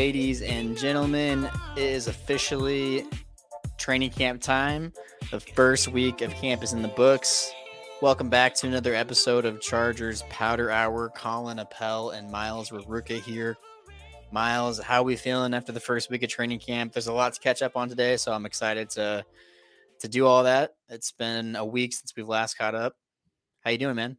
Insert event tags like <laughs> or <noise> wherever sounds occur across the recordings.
Ladies and gentlemen, it is officially training camp time. The first week of camp is in the books. Welcome back to another episode of Chargers Powder Hour. Colin Appel and Miles Raruka here. Miles, how are we feeling after the first week of training camp? There's a lot to catch up on today, so I'm excited to to do all that. It's been a week since we've last caught up. How you doing, man?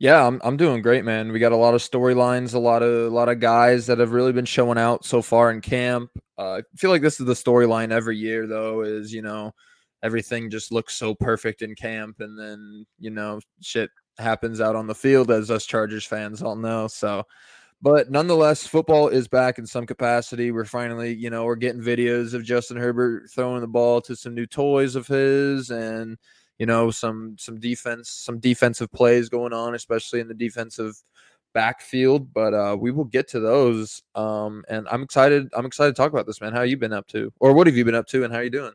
Yeah, I'm I'm doing great, man. We got a lot of storylines, a lot of a lot of guys that have really been showing out so far in camp. Uh, I feel like this is the storyline every year, though. Is you know everything just looks so perfect in camp, and then you know shit happens out on the field, as us Chargers fans all know. So, but nonetheless, football is back in some capacity. We're finally, you know, we're getting videos of Justin Herbert throwing the ball to some new toys of his, and you know some some defense some defensive plays going on especially in the defensive backfield but uh we will get to those um and i'm excited i'm excited to talk about this man how you been up to or what have you been up to and how you doing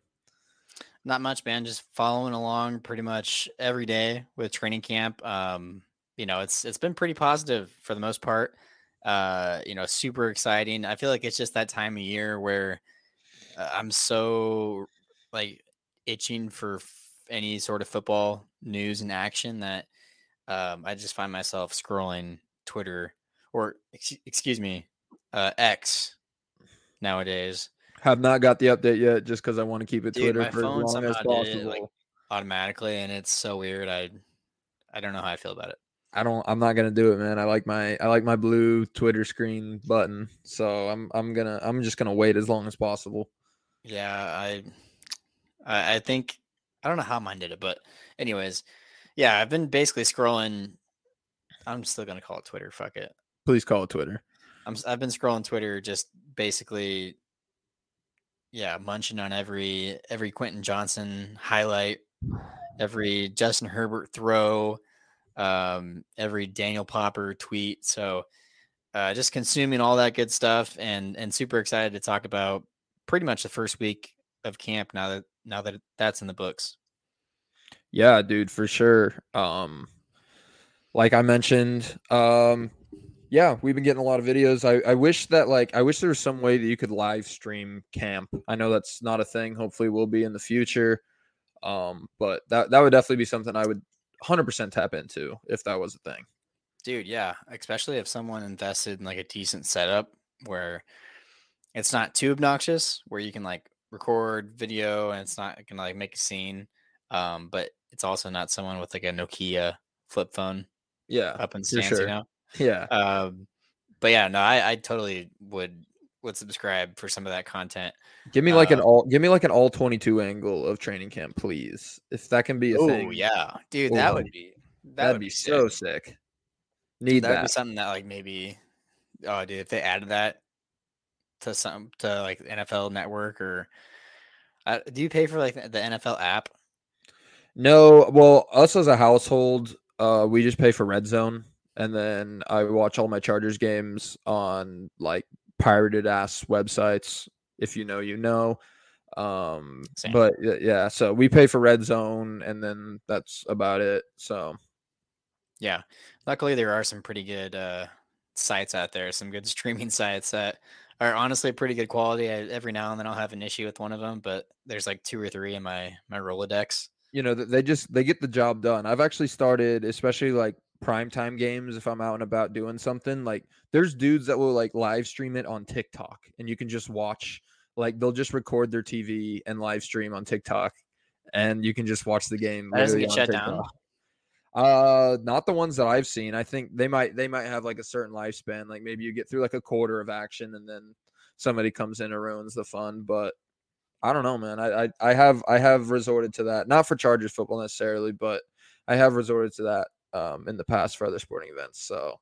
Not much, man. Just following along pretty much every day with training camp. Um, you know, it's it's been pretty positive for the most part. Uh, you know, super exciting. I feel like it's just that time of year where uh, I'm so like itching for any sort of football news and action that um, I just find myself scrolling Twitter or ex- excuse me, uh, X nowadays. have not got the update yet just because i want to keep it Dude, twitter for as long as possible it, like, automatically and it's so weird i i don't know how i feel about it. I don't i'm not gonna do it man. I like my i like my blue twitter screen button so i'm i'm gonna i'm just gonna wait as long as possible. Yeah i, I think i don't know how mine did it but anyways yeah i've been basically scrolling i'm still gonna call it twitter fuck it. Please call it twitter. I'm, i've been scrolling twitter just basically yeah munching on every every quentin johnston highlight every justin herbert throw um every daniel popper tweet so uh, just consuming all that good stuff and and super excited to talk about pretty much the first week of camp now that now that that's in the books Yeah, dude, for sure. Um like I mentioned, um yeah, we've been getting a lot of videos. I, I wish that like I wish there was some way that you could live stream camp. I know that's not a thing. Hopefully will be in the future. Um, but that that would definitely be something I would 100% tap into if that was a thing. dude yeah especially if someone invested in like a decent setup where it's not too obnoxious where you can like record video and it's not gonna like make a scene um but it's also not someone with like a nokia flip phone Yeah. up in stance sure. you know Yeah. um but yeah no i i totally would would subscribe for some of that content Give me like an uh, all give me like an all 22 angle of training camp, please. If that can be a thing. oh thing. yeah dude that Ooh, would be that that'd would be, be so sick. sick. Need that that. something that like maybe oh dude if they added that to some to like NFL network or uh, do you pay for like the NFL app No, well, us as a household, uh, we just pay for Red Zone, and then I watch all my Chargers games on like pirated ass websites. If you know, you know. Um, Same. but yeah, so we pay for Red Zone, and then that's about it. So yeah luckily there are some pretty good uh sites out there some good <laughs> streaming sites that are honestly pretty good quality I, every now and then i'll have an issue with one of them but there's like two or three in my my rolodex you know they just they get the job done. I've actually started, especially like primetime games. If I'm out and about doing something, like there's dudes that will like live stream it on TikTok, and you can just watch. Like they'll just record their TV and live stream on TikTok, and you can just watch the game. That doesn't get shut down? Uh, not the ones that I've seen. I think they might they might have like a certain lifespan. Like maybe you get through like a quarter of action, and then somebody comes in and ruins the fun. But I don't know, man. I, I I have I have resorted to that, not for Chargers football necessarily, but I have resorted to that um, in the past for other sporting events. So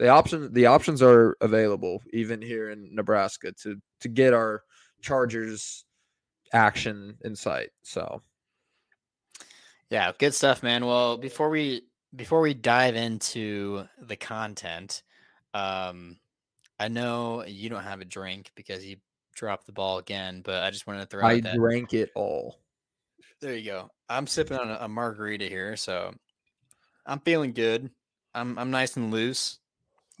the option the options are available even here in Nebraska to to get our Chargers action in sight. So Yeah, good stuff, man. Well, before we before we dive into the content, um, I know you don't have a drink because you dropped the ball again, but I just wanted to throw out I that. drank it all. There you go. I'm sipping on a, a margarita here, so I'm feeling good. I'm I'm nice and loose.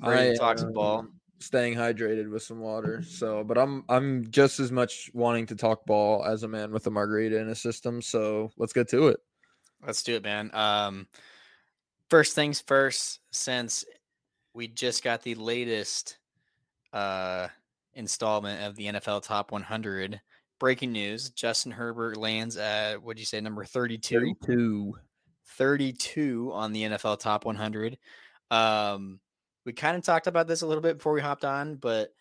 ready I to talk some ball. Staying hydrated with some water. So, but I'm I'm just as much wanting to talk ball as a man with a margarita in his system. So let's get to it. Let's do it, man. Um, first things first, since we just got the latest uh, installment of the NFL Top 100, breaking news: Justin Herbert lands at what do you say, number 32? 32. 32 on the NFL Top 100. Um, we kind of talked about this a little bit before we hopped on, but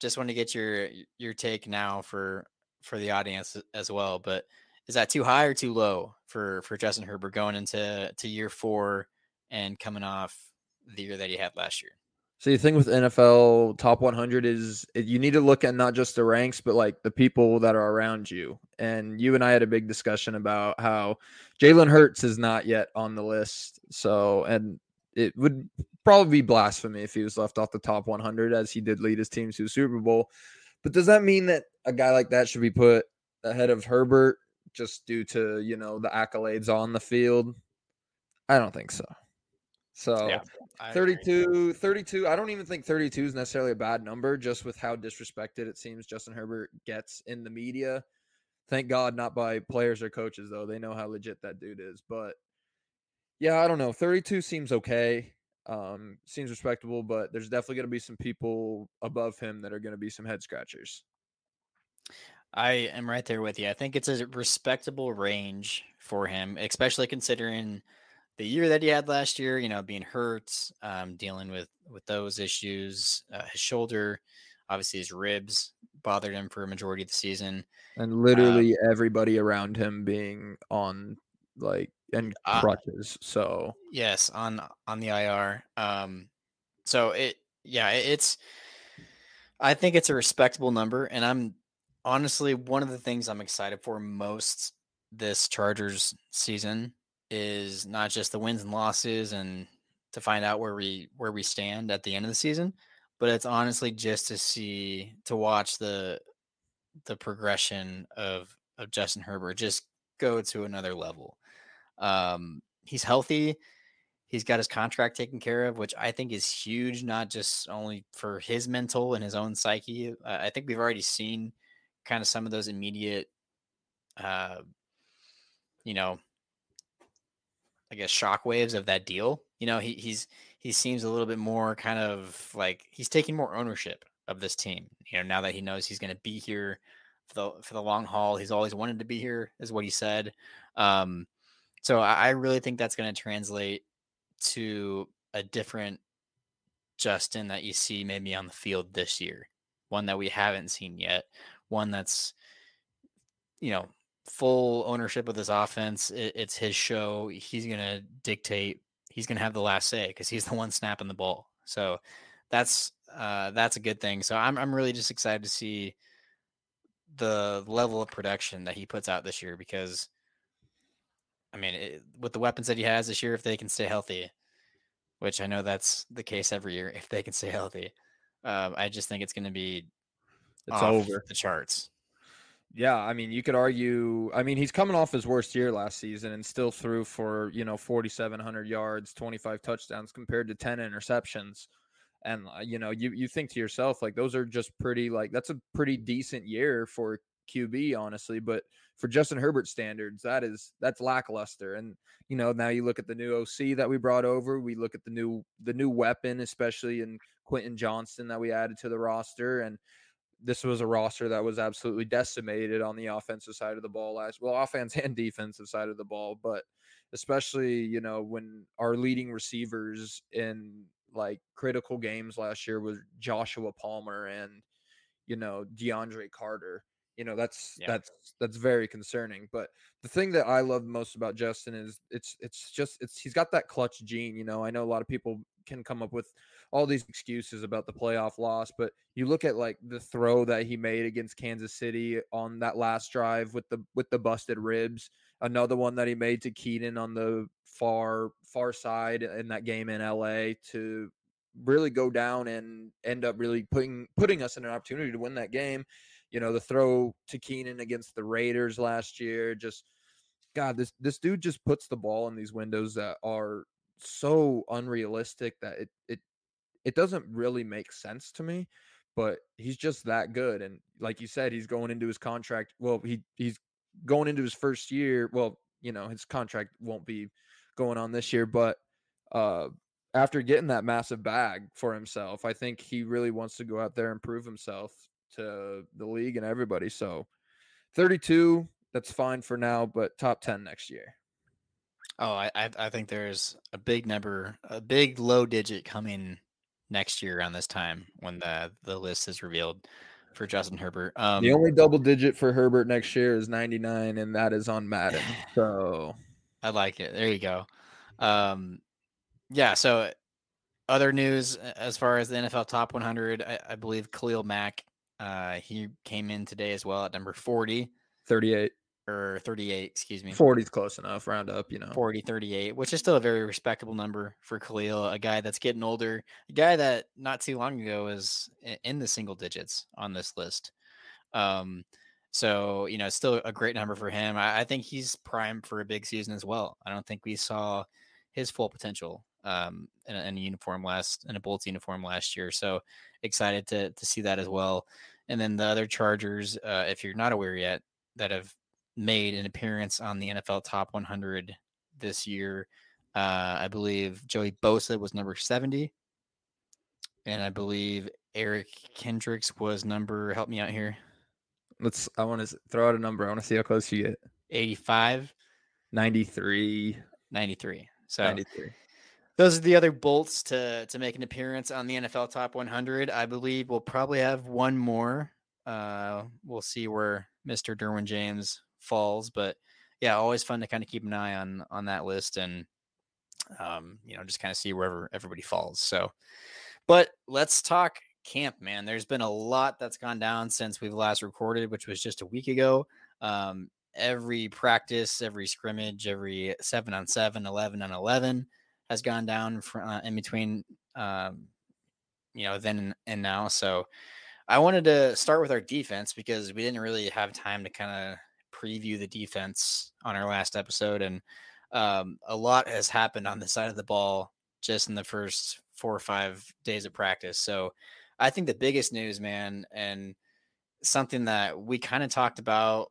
just want to get your your take now for for the audience as well. But is that too high or too low for for Justin Herbert going into to year four and coming off the year that he had last year? So the thing with NFL top 100 is you need to look at not just the ranks, but like the people that are around you. And you and I had a big discussion about how Jalen Hurts is not yet on the list. So, and it would probably be blasphemy if he was left off the top 100 as he did lead his team to a Super Bowl. But does that mean that a guy like that should be put ahead of Herbert just due to, you know, the accolades on the field? I don't think so. So, Yeah, I agree. 32 32 i don't even think 32 is necessarily a bad number just with how disrespected it seems justin herbert gets in the media thank god not by players or coaches though they know how legit that dude is but yeah i don't know 32 seems okay um seems respectable but there's definitely going to be some people above him that are going to be some head scratchers I am right there with you. I think it's a respectable range for him, especially considering the year that he had last year. You know, being hurt, um, dealing with with those issues, uh, his shoulder, obviously his ribs bothered him for a majority of the season. and literally everybody around him being on like and Uh, crutches so Yes, on on the IR. Um, so it, yeah, it- it's. I think it's a respectable number, and I'm honestly one of the things I'm excited for most this Chargers season is not just the wins and losses and to find out where we where we stand at the end of the season, but it's honestly just to see to watch the the progression of of Justin Herbert just go to another level. Um, he's healthy. He's got his contract taken care of, which I think is huge, not just only for his mental and his own psyche. I think we've already seen kind of some of those immediate, uh, you know, I guess shockwaves of that deal. You know, he he's he seems a little bit more kind of like he's taking more ownership of this team. You know, now that he knows he's going to be here for the for the long haul. He's always wanted to be here, is what he said. Um, so I, I really think that's going to translate to a different Justin that you see maybe on the field this year, one that we haven't seen yet, one that's you know full ownership of this offense. It, it's his show. He's to dictate. He's to have the last say because he's <laughs> the one snapping the ball. So that's uh, that's a good thing. So I'm I'm really just excited to see the level of production that he puts out this year because I mean, it, with the weapons that he has this year, if they can stay healthy, which I know that's the case every year, if they can stay healthy, um, I just think it's going to be it's over the charts. Yeah, I mean, you could argue. I mean, he's coming off his worst year last season and still threw for you know 4,700 yards, 25 touchdowns compared to 10 interceptions. And uh, you know, you you think to yourself like those are just pretty like that's a pretty decent year for QB, honestly. But for Justin Herbert standards, that is that's lackluster. And you know, now you look at the new OC that we brought over. We look at the new the new weapon, especially in Quentin Johnston that we added to the roster, and this was a roster that was absolutely decimated on the offensive side of the ball last well offense <laughs> and defensive side of the ball but especially you know when our leading receivers in like critical games last year was Joshua Palmer and you know DeAndre Carter you know that's Yeah. that's that's very concerning but the thing that I love most about Justin is it's it's just it's he's got that clutch gene you know I know a lot of people can come up with all these excuses about the playoff loss, but you look at like the throw that he made against Kansas City on that last drive with the with the busted ribs, another one that he made to Keenan on the far far side in that game in LA to really go down and end up really putting putting us in an opportunity to win that game. You know, the throw to Keenan against the Raiders last year, just God, this this dude just puts the ball in these windows that are so unrealistic that it it it doesn't really make sense to me, but he's just that good. And like you said, he's going into his contract. Well, he he's going into his first year. Well, you know, his contract won't be going on this year, but uh after getting that massive bag for himself, I think he really wants to go out there and prove himself to the league and everybody. So 32, that's fine for now, but top 10 next year. Oh, I I I think there's a big number, a big low digit coming next year around this time when the the list is revealed for Justin Herbert. Um, the only double digit for Herbert next year is 99, and that is on Madden. <sighs> So I like it. There you go. Um, yeah. So other news as far as the NFL Top 100, I, I believe Khalil Mack, uh, he came in today as well at number 40 38, or 38, excuse me. 40 is close enough. Round up, you know. 40, 38, which is still a very respectable number for Khalil, a guy that's getting older, a guy that not too long ago was in the single digits on this list. Um, so, you know, still a great number for him. I, I think he's primed for a big season as well. I don't think we saw his full potential um, in, a, in a uniform last, in a Bolts uniform last year. So excited to, to see that as well. And then the other Chargers, uh, if you're not aware yet, that have made an appearance on the NFL Top 100 this year. Uh, I believe Joey Bosa was number 70. And I believe Eric Kendricks was number, help me out here, Let's. I want to throw out a number. I want to see how close you get. 85, 93. 93. So 93. those are the other bolts to to make an appearance on the NFL Top 100. I believe we'll probably have one more. Uh, we'll see where Mr. Derwin James falls, but yeah, always fun to kind of keep an eye on on that list and um, you know, just kind of see wherever everybody falls. So, but let's talk camp, man. There's been a lot that's gone down since we've last recorded, which was just a week ago. Um, every practice, every scrimmage, every seven on seven, 11 on 11 has gone down for, uh, in between, um, you know, then and, and now. So I wanted to start with our defense because we didn't really have time to kind of preview the defense on our last episode. And um, a lot has happened on the side of the ball just in the first four or five days of practice. So I think the biggest news, man, and something that we kind of talked about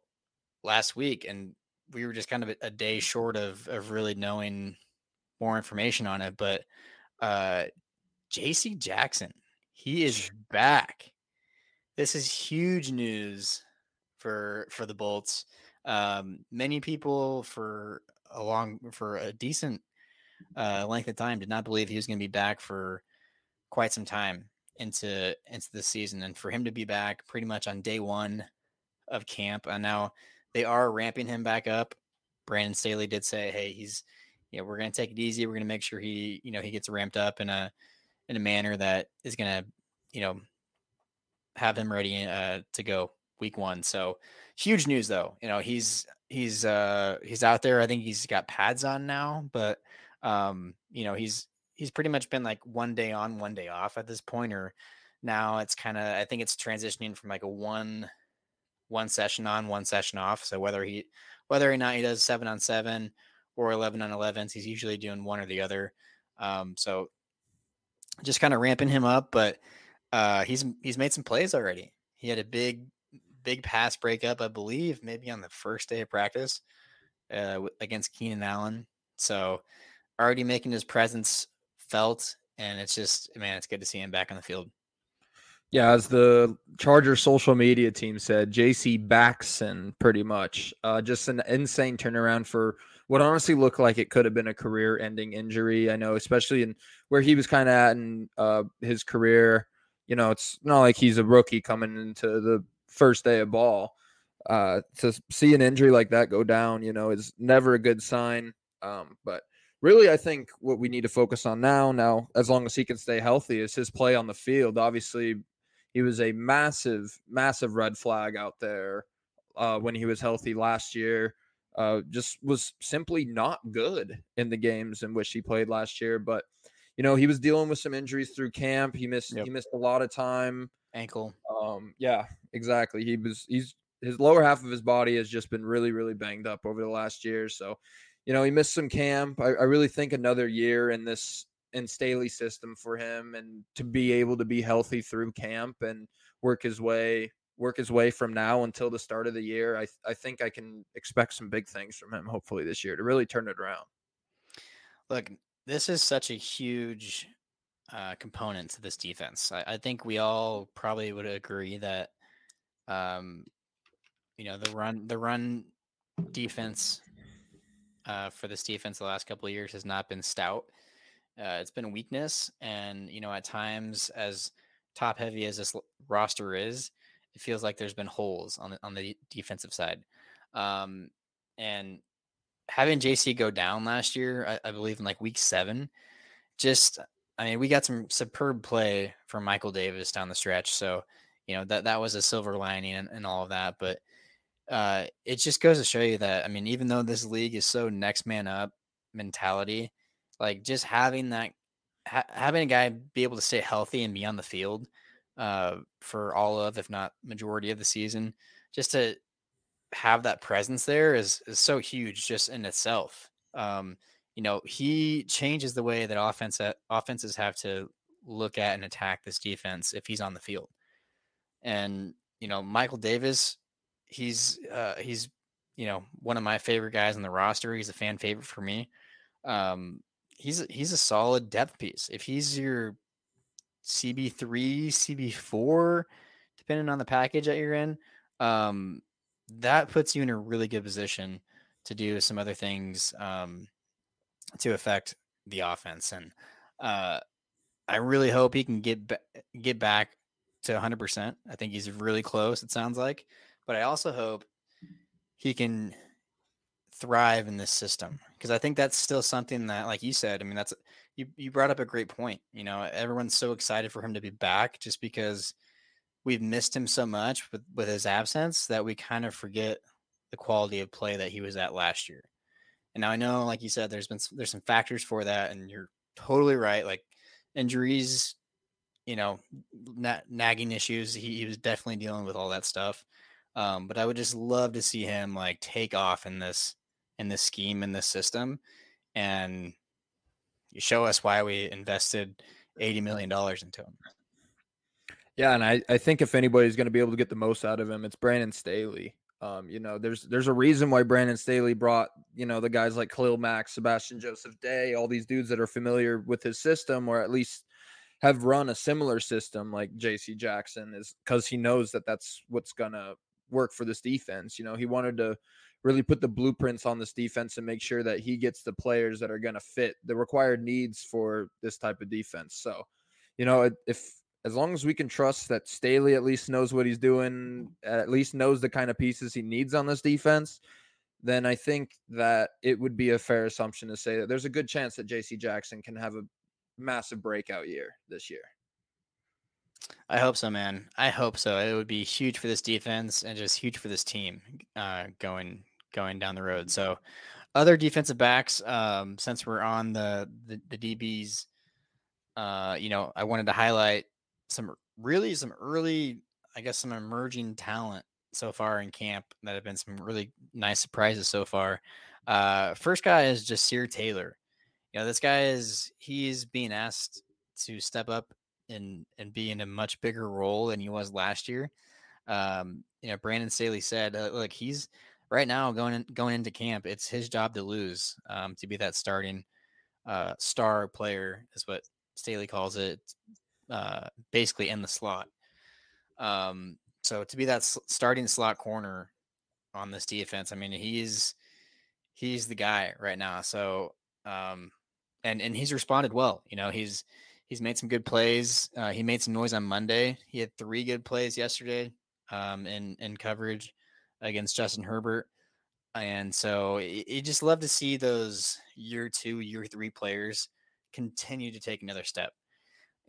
last week, and we were just kind of a, day short of of really knowing more information on it. But uh JC Jackson, he is back. This is huge news for for the Bolts. Um, many people for a long for a decent uh, length of time did not believe he was going to be back for quite some time into into the season, and for him to be back pretty much on day one of camp, and now they are ramping him back up. Brandon Staley did say, "Hey, he's you know we're going to take it easy. We're going to make sure he you know he gets ramped up in a in a manner that is going to you know have him ready uh, to go week one." So huge news, though. You know he's he's uh he's out there. I think he's got pads on now, but um you know he's he's pretty much been like one day on, one day off at this point, or now it's kind of I think it's transitioning from like a one one session on, one session off. So whether he whether or not he does seven on seven or eleven on elevens, he's usually doing one or the other. Um, so just kind of ramping him up, but uh, he's he's made some plays already. He had a big big pass breakup, I believe, maybe on the first day of practice uh, against Keenan Allen. So already making his presence felt, and it's just man, it's good to see him back on the field. Yeah, as the Charger social media team said, JC Backson pretty much. Uh, just an insane turnaround for what honestly looked like it could have been a career ending injury. I know, especially in where he was kind of at in uh, his career. You know, it's not like he's a rookie coming into the first day of ball. Uh, to see an injury like that go down, you know, is never a good sign. Um, but really, I think what we need to focus on now, now, as long as he can stay healthy, is his play on the field. Obviously, he was a massive, massive red flag out there uh, when he was healthy last year. Uh, just was simply not good in the games in which he played last year. But you know, he was dealing with some injuries through camp. He missed Yep. he missed a lot of time. Ankle. Um, yeah, exactly. He was he's his lower half of his body has just been really, really banged up over the last year. So, you know, he missed some camp. I, I really think another year in this in Staley system for him and to be able to be healthy through camp and work his way work his way from now until the start of the year. I I think I can expect some big things from him hopefully this year to really turn it around. Look, this is such a huge uh, component to this defense. I, I think we all probably would agree that, um, you know, the run the run defense uh, for this defense the last couple of years has not been stout. Uh, it's been weakness, and you know, at times, as top heavy as this roster is, it feels like there's been holes on the on the defensive side. Um, and having JC go down last year, I, I believe in like week seven, just I mean, we got some superb play from Michael Davis down the stretch. So, you know, that that was a silver lining and, and all of that. But uh it just goes to show you that I mean, even though this league is so next man up mentality, like just having that ha- having a guy be able to stay healthy and be on the field uh for all of if not majority of the season, just to have that presence there is is so huge just in itself. Um, you know, he changes the way that offense offenses have to look at and attack this defense if he's on the field. And you know, Michael Davis, he's uh, he's you know one of my favorite guys on the roster. He's a fan favorite for me. Um, he's he's a solid depth piece. If he's your CB three, CB four, depending on the package that you're in, um, that puts you in a really good position to do some other things um, to affect the offense. And uh, I really hope he can get ba- get back to 100%. I think he's really close. It sounds like, but I also hope he can thrive in this system because I think that's still something that, like you said, I mean, that's you you brought up a great point. You know, everyone's so excited for him to be back just because we've missed him so much with with his absence that we kind of forget the quality of play that he was at last year. And now I know, like you said, there's been s- there's some factors for that, and you're totally right. Like injuries, you know, na- nagging issues. He, he was definitely dealing with all that stuff. Um, but I would just love to see him like take off in this in this scheme in this system, and you show us why we invested eighty million dollars into him. Yeah, and I, I think if anybody's going to be able to get the most out of him, it's Brandon Staley. Um, you know, there's there's a reason why Brandon Staley brought you know the guys like Khalil Mack, Sebastian Joseph Day, all these dudes that are familiar with his system, or at least have run a similar system like J.C. Jackson, is because he knows that that's what's gonna work for this defense. You know, he wanted to really put the blueprints on this defense and make sure that he gets the players that are gonna fit the required needs for this type of defense. So, you know, if as long as we can trust that Staley at least knows what he's doing, at least knows the kind of pieces he needs on this defense, then I think that it would be a fair assumption to say that there's a good chance that JC Jackson can have a massive breakout year this year. I hope so, man. I hope so. It would be huge for this defense and just huge for this team uh, going going down the road. So, other defensive backs, um, since we're on the the, the DBs, uh, you know, I wanted to highlight some really some early, I guess, some emerging talent so far in camp that have been some really nice surprises so far. Uh, first guy is Jasir Taylor. You know, this guy is he's being asked to step up and and be in a much bigger role than he was last year. Um, you know, Brandon Staley said, uh, "Look, he's right now going in, going into camp. It's his job to lose, um, to be that starting uh, star player, is what Staley calls it. Uh, basically, in the slot. Um, so to be that starting slot corner on this defense, I mean, he's he's the guy right now. So um, and and he's responded well. You know, he's he's made some good plays. Uh, he made some noise on Monday. He had three good plays yesterday um, in in coverage against Justin Herbert, and so you just love to see those year two, year three players continue to take another step.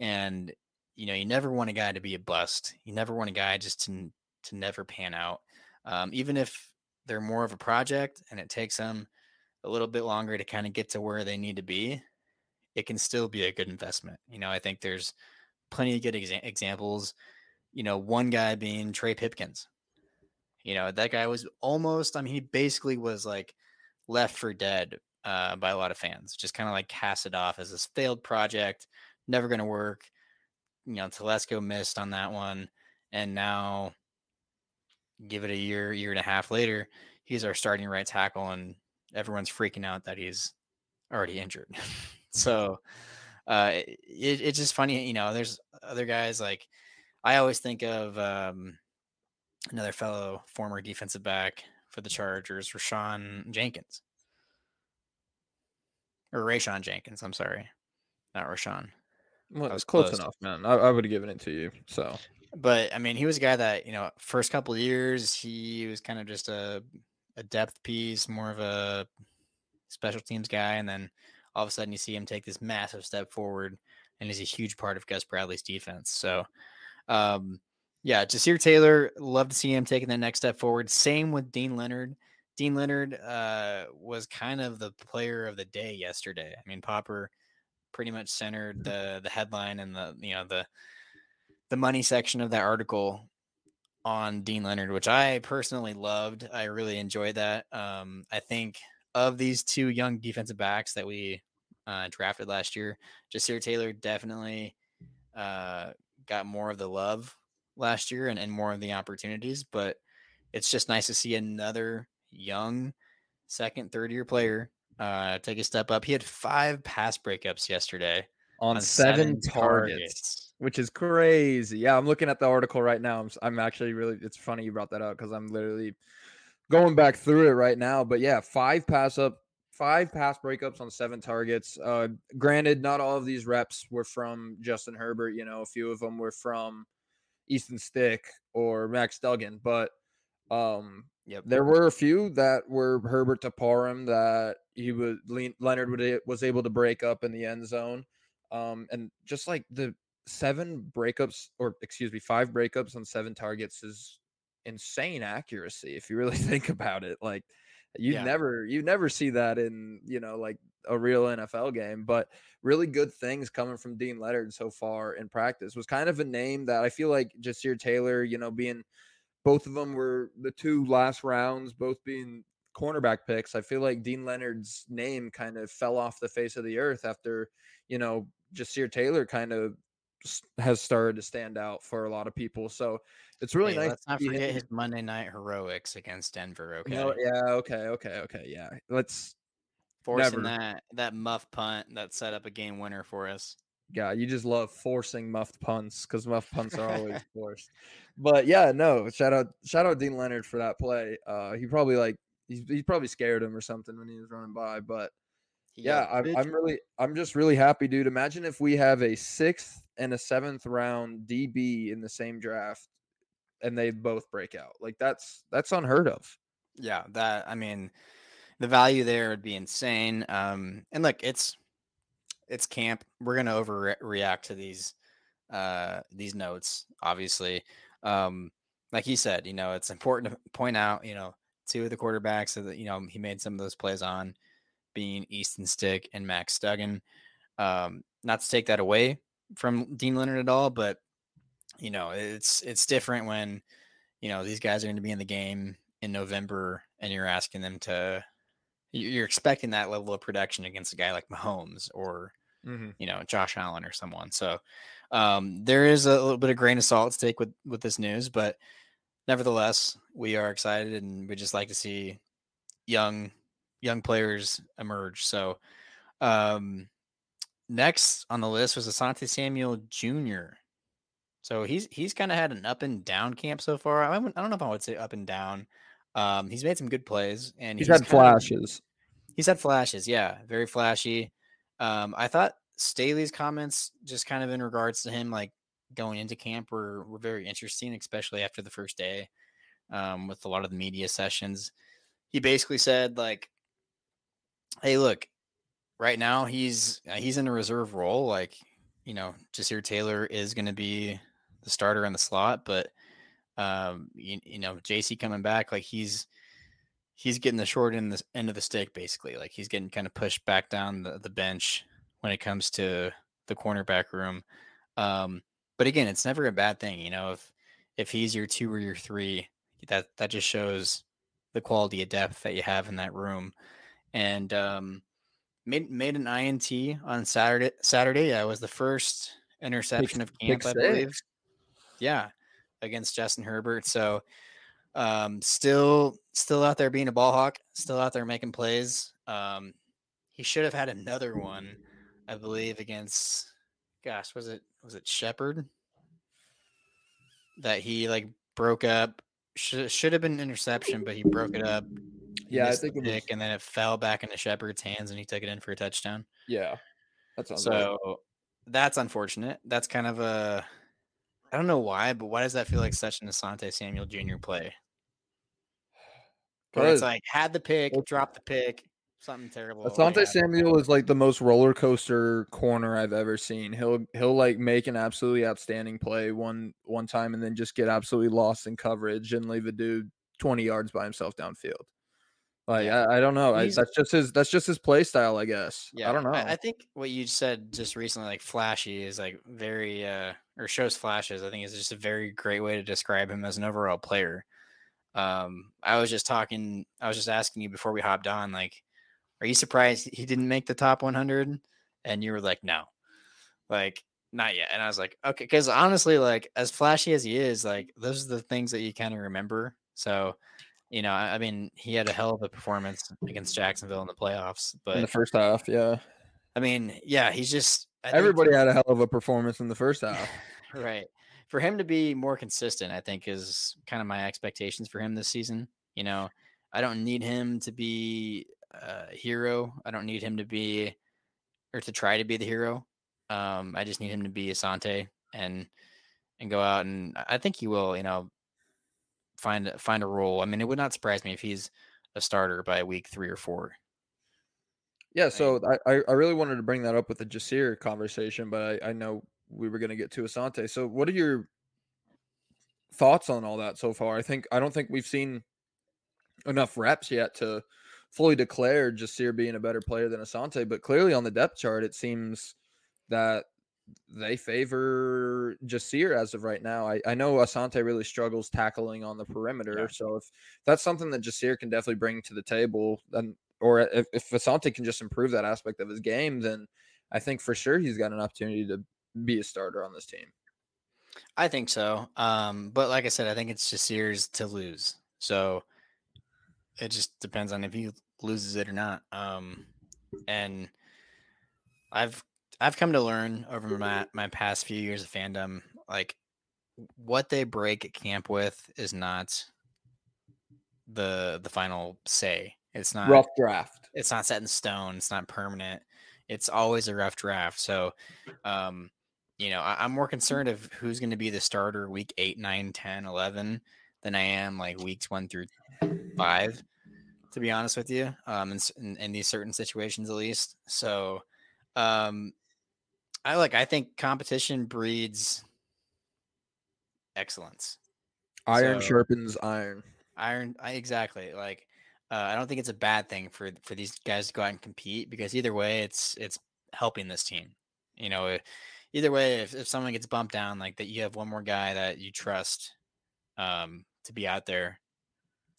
And you know, you never want a guy to be a bust. You never want a guy just to to never pan out, um, even if they're more of a project and it takes them a little bit longer to kind of get to where they need to be it can still be a good investment. You know, I think there's plenty of good exa- examples. You know, one guy being Trey Pipkins. You know, that guy was almost, I mean, he basically was like left for dead uh, by a lot of fans. Just kind of like cast it off as this failed project, never going to work. You know, Telesco missed on that one, and now give it a year, year and a half later, he's our starting right tackle, and everyone's freaking out that he's already injured. <laughs> so uh, it, it's just funny, you know. There's other guys like I always think of um, another fellow former defensive back for the Chargers, Rashawn Jenkins. Or Rashawn Jenkins, I'm sorry. Not Rashawn. Well, was it's close, close. enough, man. I, I would have given it to you. So But I mean, he was a guy that, you know, first couple of years, he was kind of just a, a depth piece, more of a special teams guy. And then all of a sudden you see him take this massive step forward and he's a huge part of Gus Bradley's defense. So, um, yeah, Jasir Taylor, love to see him taking the next step forward. Same with Dean Leonard. Dean Leonard uh, was kind of the player of the day yesterday. I mean, Popper pretty much centered the the headline and the you know the the money section of that article on Dean Leonard, which I personally loved. I really enjoyed that. Um, I think of these two young defensive backs that we uh, drafted last year, Jasir Taylor definitely uh, got more of the love last year and, and more of the opportunities. But it's just nice to see another young second, third year player uh, take a step up. He had five pass breakups yesterday on, seven, targets, which is crazy. Yeah, I'm looking at the article right now. I'm, I'm actually really. It's funny you brought that up because I'm literally going back through it right now. But yeah, five pass up, five pass breakups on seven targets. Uh, granted, not all of these reps were from Justin Herbert. You know, a few of them were from Easton Stick or Max Duggan, but um, Yep. there were a few that were Herbert to Parham that he was Le- Leonard would, was able to break up in the end zone. Um, and just like the seven breakups, or excuse me, five breakups on seven targets is insane accuracy if you really <laughs> think about it. Like you Yeah. never you never see that in you know like a real NFL game, but really good things coming from Dean Leonard so far in practice was kind of a name that I feel like Jasir Taylor, you know, being both of them were the two last rounds, both being cornerback picks. I feel like Dean Leonard's name kind of fell off the face of the earth after, you know, Jasir Taylor kind of has started to stand out for a lot of people. So it's really Hey, nice. Let's not to forget him- his Monday night heroics against Denver. Okay, No, yeah, okay, okay, okay, yeah. Let's forcing never. that that muff punt that set up a game winner for us. God, you just love forcing muffed punts because muffed punts are always <laughs> forced. But yeah, no, shout out, shout out Dean Leonard for that play. Uh, he probably like he's he probably scared him or something when he was running by. But He yeah, I'm, I'm really, I'm just really happy, dude. Imagine if we have a sixth and a seventh round DB in the same draft, and they both break out. Like that's that's unheard of. Yeah, that I mean, the value there would be insane. Um, and look, it's it's camp. We're gonna overreact to these uh these notes, obviously. Um, like he said, you know, it's important to point out, you know, two of the quarterbacks that you know he made some of those plays on, being Easton Stick and Max Duggan. Um, not to take that away from Dean Leonard at all, but you know, it's it's different when you know these guys are going to be in the game in November and you're asking them to you- you're expecting that level of production against a guy like Mahomes or you know Josh Allen or someone. So um, there is a little bit of grain of salt to take with with this news, but nevertheless, we are excited and we just like to see young young players emerge. So um, next on the list was Asante Samuel Jr. So he's he's kind of had an up and down camp so far. I, I don't know if I would say up and down. Um, he's made some good plays and He's, had kind of- flashes. He's had flashes, yeah, very flashy. Um, I thought Staley's comments, just kind of in regards to him, like going into camp, were were very interesting, especially after the first day, um, with a lot of the media sessions. He basically said, like, "Hey, look, right now he's uh, he's in a reserve role. Like, you know, Jasir Taylor is going to be the starter in the slot, but um, you, you know, JC coming back, like he's." He's getting the short end, the end of the stick, basically. Like he's getting kind of pushed back down the, the bench when it comes to the cornerback room. Um, but again, it's never a bad thing, you know. If if he's your two or your three, that that just shows the quality of depth that you have in that room. And um, made made an INT on Saturday. Saturday, yeah, it was the first interception of camp, I believe. Yeah, against Justin Herbert. So, um, still, still out there being a ball hawk, still out there making plays. Um, he should have had another one, I believe, against. Gosh, was it was it Shepard? That he like broke up. Should should have been an interception, but he broke it up. Yeah, I think it was. and then it fell back into Shepard's hands, and he took it in for a touchdown. Yeah, that sounds right. So that's unfortunate. That's kind of a I don't know why, but why does that feel like such an Asante Samuel Jr. play? Where it's like had the pick, dropped the pick, something terrible. Asante yeah. Samuel is like the most roller coaster corner I've ever seen. He'll he'll like make an absolutely outstanding play one one time and then just get absolutely lost in coverage and leave a dude twenty yards by himself downfield. Like Yeah. I, I don't know. I, that's just his that's just his play style, I guess. Yeah, I don't know. I, think what you said just recently, like flashy, is like very uh or shows flashes. I think is just a very great way to describe him as an overall player. Um, I was just talking, I was just asking you before we hopped on, like, are you surprised he didn't make the top 100? And you were like, no, like not yet. And I was like, okay, because honestly, like as flashy as he is, like those are the things that you kind of remember. So, you know, I, I mean, he had a hell of a performance against Jacksonville in the playoffs, but in the first half, yeah. I mean, yeah, he's just I think Everybody had a hell of a performance in the first half. <laughs> right. For him to be more consistent, I think is kind of my expectations for him this season. You know, I don't need him to be a hero. I don't need him to be or to try to be the hero. Um, I just need him to be Asante and and go out and I think he will, you know, find find a role. I mean, it would not surprise me if he's a starter by week three or four. Yeah, so I, I I really wanted to bring that up with the Jasir conversation, but I, I know we were going to get to Asante. So, what are your thoughts on all that so far? I think I don't think we've seen enough reps yet to fully declare Jasir being a better player than Asante, but clearly on the depth chart, it seems that they favor Jasir as of right now. I, I know Asante really struggles tackling on the perimeter, Yeah. so if that's something that Jasir can definitely bring to the table, then or if, if Asante can just improve that aspect of his game, then I think for sure he's got an opportunity to be a starter on this team. I think so. Um, but like I said, I think it's just years to lose. So it just depends on if he loses it or not. Um, and I've I've come to learn over my my past few years of fandom, like what they break at camp with is not the the final say. It's not Rough draft. it's not set in stone it's not permanent it's always a rough draft so um you know I, i'm more concerned of who's going to be the starter week 8 9 10 11 than i am like weeks 1 through 5 to be honest with you um in, in, in these certain situations at least so um i like i think competition breeds excellence Iron So- sharpens iron. Iron, I exactly like. Uh, I don't think it's a bad thing for for these guys to go out and compete because either way, it's it's helping this team. You know, either way, if, if someone gets bumped down, like that, you have one more guy that you trust um, to be out there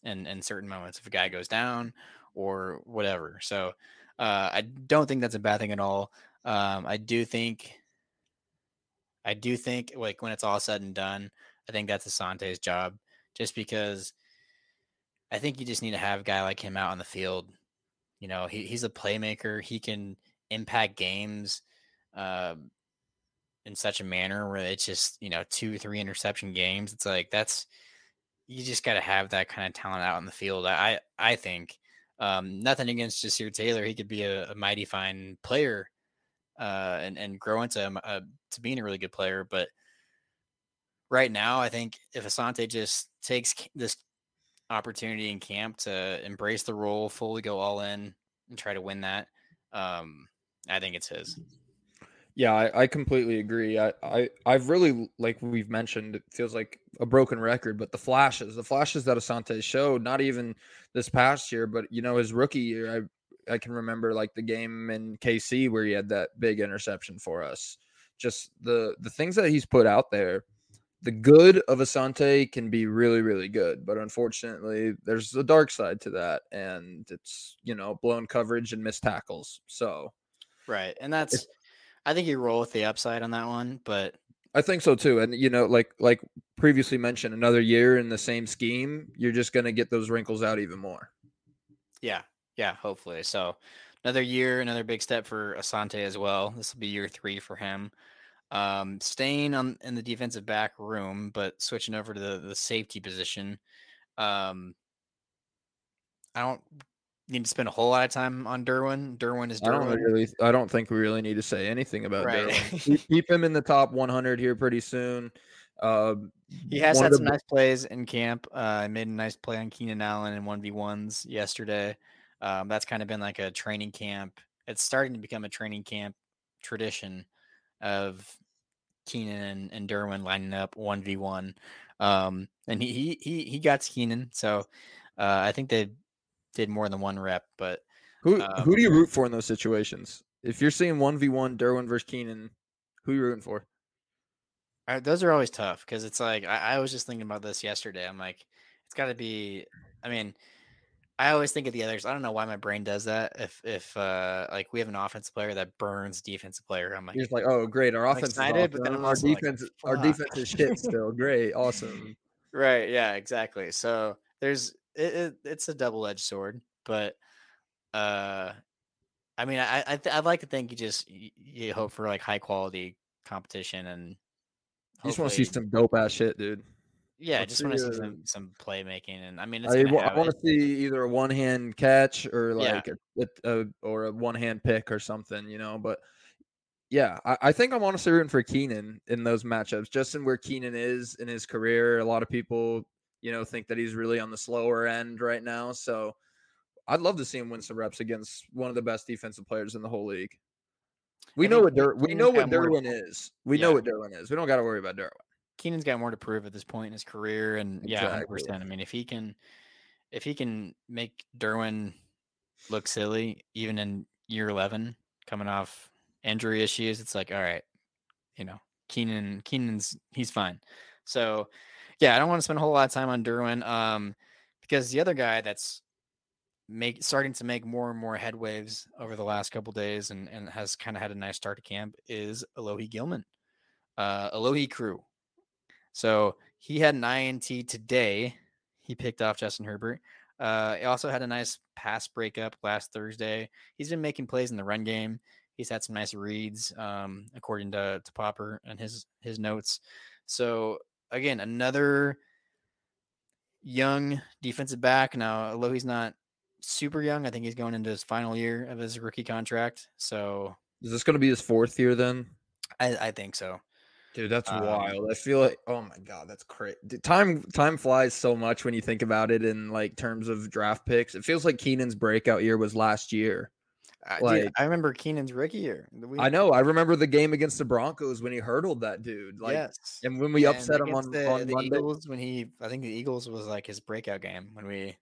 in in certain moments. If a guy goes down or whatever, so uh, I don't think that's a bad thing at all. Um, I do think, I do think, like when it's all said and done, I think that's Asante's job, just because I think you just need to have a guy like him out on the field. You know, he, he's a playmaker. He can impact games uh, in such a manner where it's just, you know, two, three interception games. It's like that's you just got to have that kind of talent out on the field. I I think um, nothing against Jasir Taylor. He could be a, a mighty fine player uh, and and grow into a, a, to being a really good player. But right now, I think if Asante just takes this opportunity in camp to embrace the role, fully go all in, and try to win that, um, I think it's his. Yeah, I, I completely agree. I, I I've really like we've mentioned, it feels like a broken record, but the flashes, the flashes that Asante showed, not even this past year, but you know, his rookie year, I I can remember like the game in KC where he had that big interception for us. Just the the things that he's put out there the good of Asante can be really, really good, but unfortunately, there's a dark side to that, and it's you know blown coverage and missed tackles. So Right. And that's I think you roll with the upside on that one, but I think so too. And you know, like like previously mentioned, another year in the same scheme, you're just gonna get those wrinkles out even more. yeah, yeah, hopefully. So another year, another big step for Asante as well. This will be year three for him. Um, staying on in the defensive back room, but switching over to the, the safety position. Um, I don't need to spend a whole lot of time on Derwin. Derwin is I don't Derwin. really, I don't think we really need to say anything about Right. Derwin. <laughs> keep, keep him in the top 100 here pretty soon. Uh, He has had some the- nice plays in camp. Uh, made a nice play on Keenan Allen in one v ones yesterday. Um, that's kind of been like a training camp. It's starting to become a training camp tradition of Keenan and, and Derwin lining up one v one. Um, and he he he he got Keenan, so uh, I think they did more than one rep. But Who Um, who do you root for in those situations? If you're seeing one v one Derwin versus Keenan, who you rooting for? Uh, those are always tough because it's like I, I was just thinking about this yesterday. I'm like, it's got to be. I mean, I always think of the others. I don't know why my brain does that. If if uh like we have an offensive player that burns defensive player, I'm like, You're just like, oh great, our I'm offense excited, but then our also like, defense, our defense is shit still. Great, <laughs> awesome. right, yeah, exactly. So there's it, it it's a double edged sword, but uh, I mean, I I th- I'd like to think you just you, you hope for like high quality competition and. You just want to see some dope ass shit, dude. Yeah, I let's just want to see, uh, some some playmaking, and I mean, it's I, gonna want to see either a one hand catch or Yeah. like a, a, a or a one hand pick or something, you know. But yeah, I, I think I'm honestly rooting for Keenan in those matchups, just in where Keenan is in his career. A lot of people, you know, think that he's really on the slower end right now. So I'd love to see him win some reps against one of the best defensive players in the whole league. We I know what Der- we know what Derwin is. We know what Derwin is. We don't got to worry about Derwin. Keenan's got more to prove at this point in his career, and yeah, hundred Exactly. percent. I mean, if he can, if he can make Derwin look silly, even in year eleven, coming off injury issues, it's like, all right, you know, Keenan, Keenan's he's fine. So, yeah, I don't want to spend a whole lot of time on Derwin, um, because the other guy that's make starting to make more and more headwaves over the last couple days, and and has kind of had a nice start to camp is Alohi Gilman, uh, Alohi Crew. So he had an INT today. He picked off Justin Herbert. Uh, he also had a nice pass breakup last Thursday. He's been making plays in the run game. He's had some nice reads, um, according to, to Popper and his his notes. So again, another young defensive back. Now, although he's not super young, I think he's going into his final year of his rookie contract. So Is this going to be his fourth year then? I, I think so. Dude, that's Um, wild. I feel like, oh my god, that's crazy. Time time flies so much when you think about it in like terms of draft picks. It feels like Keenan's breakout year was last year. I, dude, I remember Keenan's rookie year. We- I know. I remember the game against the Broncos when he hurdled that dude. Like, yes. and when we Yeah, upset him on, the, on the. Eagles when he, I think the Eagles was like his breakout game when we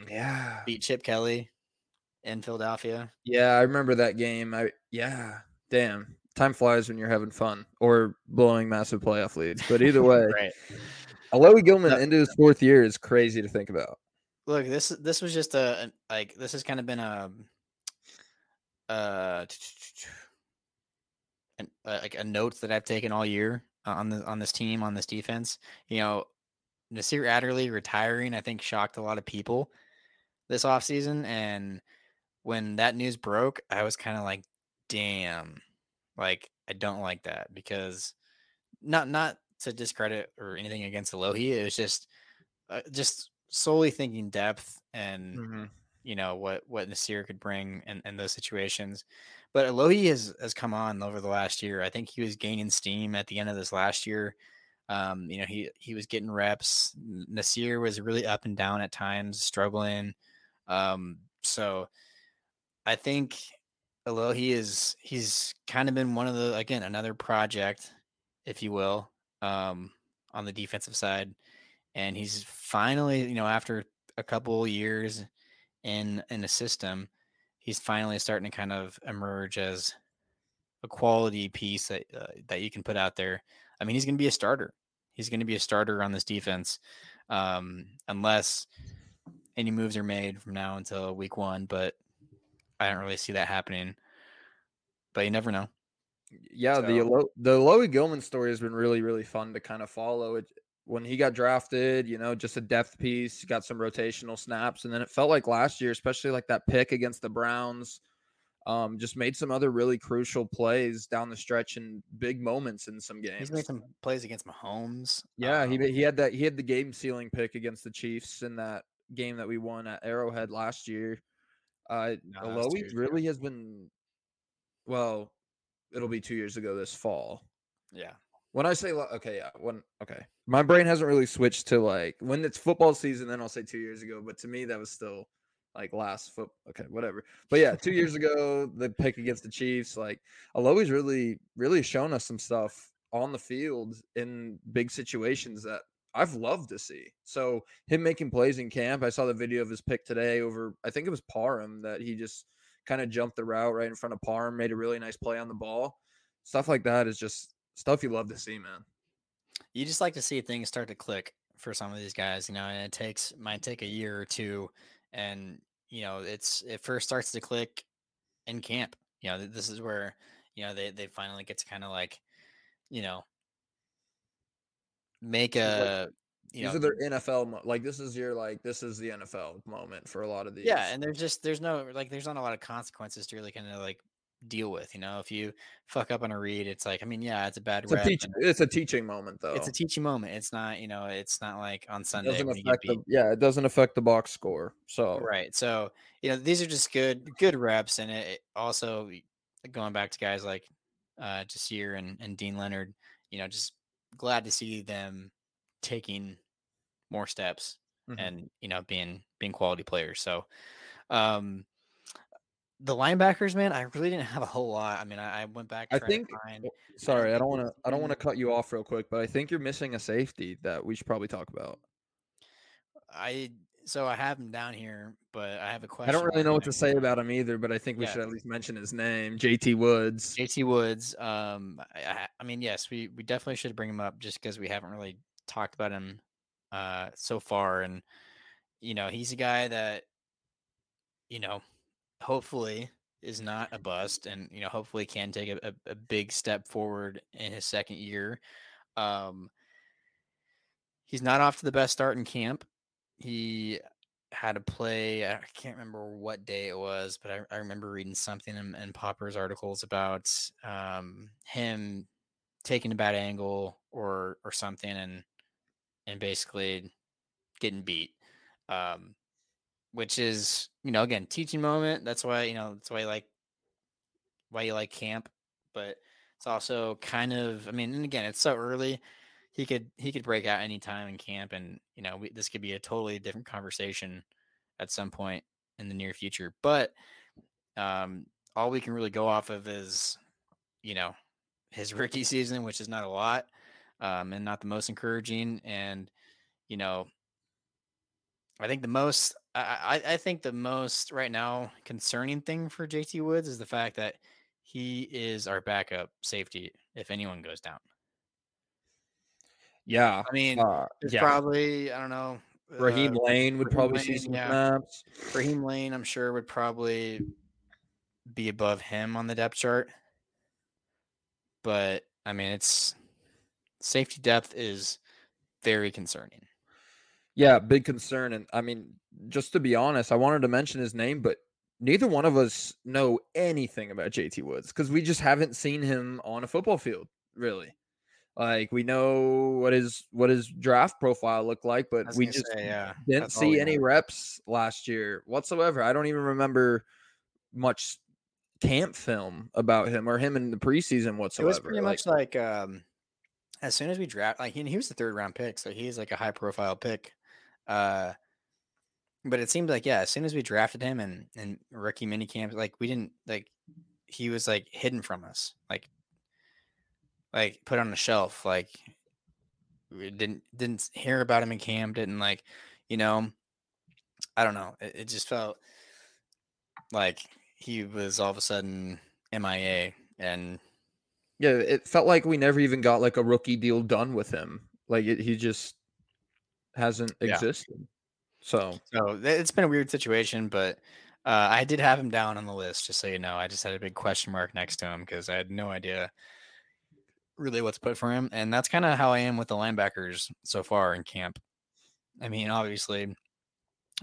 mm, Yeah, beat Chip Kelly in Philadelphia. yeah, I remember that game. I yeah, damn. Time flies when you're having fun or blowing massive playoff leads. But either <laughs> way, Right. Alohi Gilman No. into his fourth year is crazy to think about. Look, this this was just a like this has kind of been a uh and uh, like a note that I've taken all year uh, on the on this team on this defense. You know, Nasir Adderley retiring, I think shocked a lot of people this offseason. and when that news broke, I was kind of like, damn, like I don't like that because not not to discredit or anything against Alohi, it was just uh, just solely thinking depth and Mm-hmm. You know what what Nasir could bring in, in those situations. But Alohi has has come on over the last year. I think he was gaining steam at the end of this last year. Um, you know, he he was getting reps. Nasir was really up and down at times, struggling. Um, so I think Alohi is he's kind of been one of the again another project, if you will, um, on the defensive side, and he's finally you know after a couple years in in the system, he's finally starting to kind of emerge as a quality piece that uh, that you can put out there. I mean, he's going to be a starter. He's going to be a starter on this defense, um, unless any moves are made from now until week one. But I don't really see that happening. But you never know. Yeah, the So- Elo- the Alohi Gilman story has been really really fun to kind of follow. It when he got drafted, you know, just a depth piece, got some rotational snaps, and then it felt like last year, especially like that pick against the Browns, um, just made some other really crucial plays down the stretch and big moments in some games. He's made some plays against Mahomes. Yeah, he um, he had that he had the game sealing pick against the Chiefs in that game that we won at Arrowhead last year. Uh No, that was two Aloe really has been well, it'll be 2 years ago this fall. yeah. When I say okay, yeah, when okay. My brain hasn't really switched to like when it's football season then I'll say 2 years ago, but to me that was still like last foot okay, whatever. But yeah, 2 years ago the pick against the Chiefs like Aloe's really really shown us some stuff on the field in big situations that I've loved to see. So him making plays in camp, I saw the video of his pick today over I think it was Parham that he just kind of jumped the route right in front of Parham, made a really nice play on the ball. Stuff like that is just stuff you love to see, man. you just like to see things start to click for some of these guys, you know, and it takes might take a year or two, and you know, it's it first starts to click in camp. You know, this is where you know they they finally get to kind of like, you know, make a you These know are their NFL mo- like this is your like this is the NFL moment for a lot of these. yeah, and there's just there's no like there's not a lot of consequences to really kind of like deal with. You know, if you fuck up on a read, it's like I mean, yeah, it's a bad it's a rep. teach, it's a teaching moment though. It's a teaching moment. It's not you know, it's not like on Sunday doesn't when you get affect beat. the, yeah, it doesn't affect the box score. So Right. So, you know, these are just good good reps and it, it also going back to guys like uh Ja'Sir and, and Deane Leonard, you know, just glad to see them taking more steps Mhm. and, you know, being being quality players. So um the linebackers, man, I really didn't have a whole lot. I mean, I, I went back. I think- find, sorry, I don't want to I don't want to cut you off real quick, but I think you're missing a safety that we should probably talk about. I so I have him down here, but I have a question. I don't really know what to say about him either, but I think we Yeah. should at least mention his name, JT Woods. JT Woods. Um, I, I, I mean, yes, we we definitely should bring him up just because we haven't really talked about him uh so far, and you know, he's a guy that you know, hopefully is not a bust, and you know, hopefully can take a, a, a big step forward in his second year. Um, he's not off to the best start in camp. He had a play. I can't remember what day it was, but I, I remember reading something in, in Popper's articles about um, him taking a bad angle or or something, and and basically getting beat. Um, which is you know again teaching moment. That's why you know that's why I like why you like camp, but it's also kind of I mean, and again, it's so early. He could he could break out anytime in camp, and you know we, this could be a totally different conversation at some point in the near future. But um, all we can really go off of is you know his <laughs> rookie season, which is not a lot, um, and not the most encouraging. And you know, I think the most I, I think the most right now concerning thing for JT Woods is the fact that he is our backup safety if anyone goes down. Yeah. I mean, Uh, yeah. probably I don't know. Raheem uh, Layne would Raheem probably see Layne, some yeah. snaps. Raheem Layne, I'm sure, would probably be above him on the depth chart. But I mean, it's safety depth is very concerning. Yeah, big concern. And I mean, just to be honest, I wanted to mention his name, but neither one of us know anything about JT Woods because we just haven't seen him on a football field, really. Like we know what his what his draft profile looked like, but we just say, yeah, didn't that's see any know. reps last year whatsoever. I don't even remember much camp film about him or him in the preseason whatsoever. It was pretty Like, much like um, as soon as we draft, like he, he was the third round pick, so he's like a high profile pick. Uh, but it seemed like yeah, as soon as we drafted him and and rookie mini camp, like we didn't like he was like hidden from us, like like put on a shelf, like we didn't didn't hear about him in camp, didn't like you know, I don't know, it, it just felt like he was all of a sudden MIA and yeah, it felt like we never even got like a rookie deal done with him. Like it, he just hasn't Yeah. existed. So So it's been a weird situation, but uh, I did have him down on the list, just so you know. I just had a big question mark next to him because I had no idea really what to put for him. And that's kind of how I am with the linebackers so far in camp. I mean, obviously,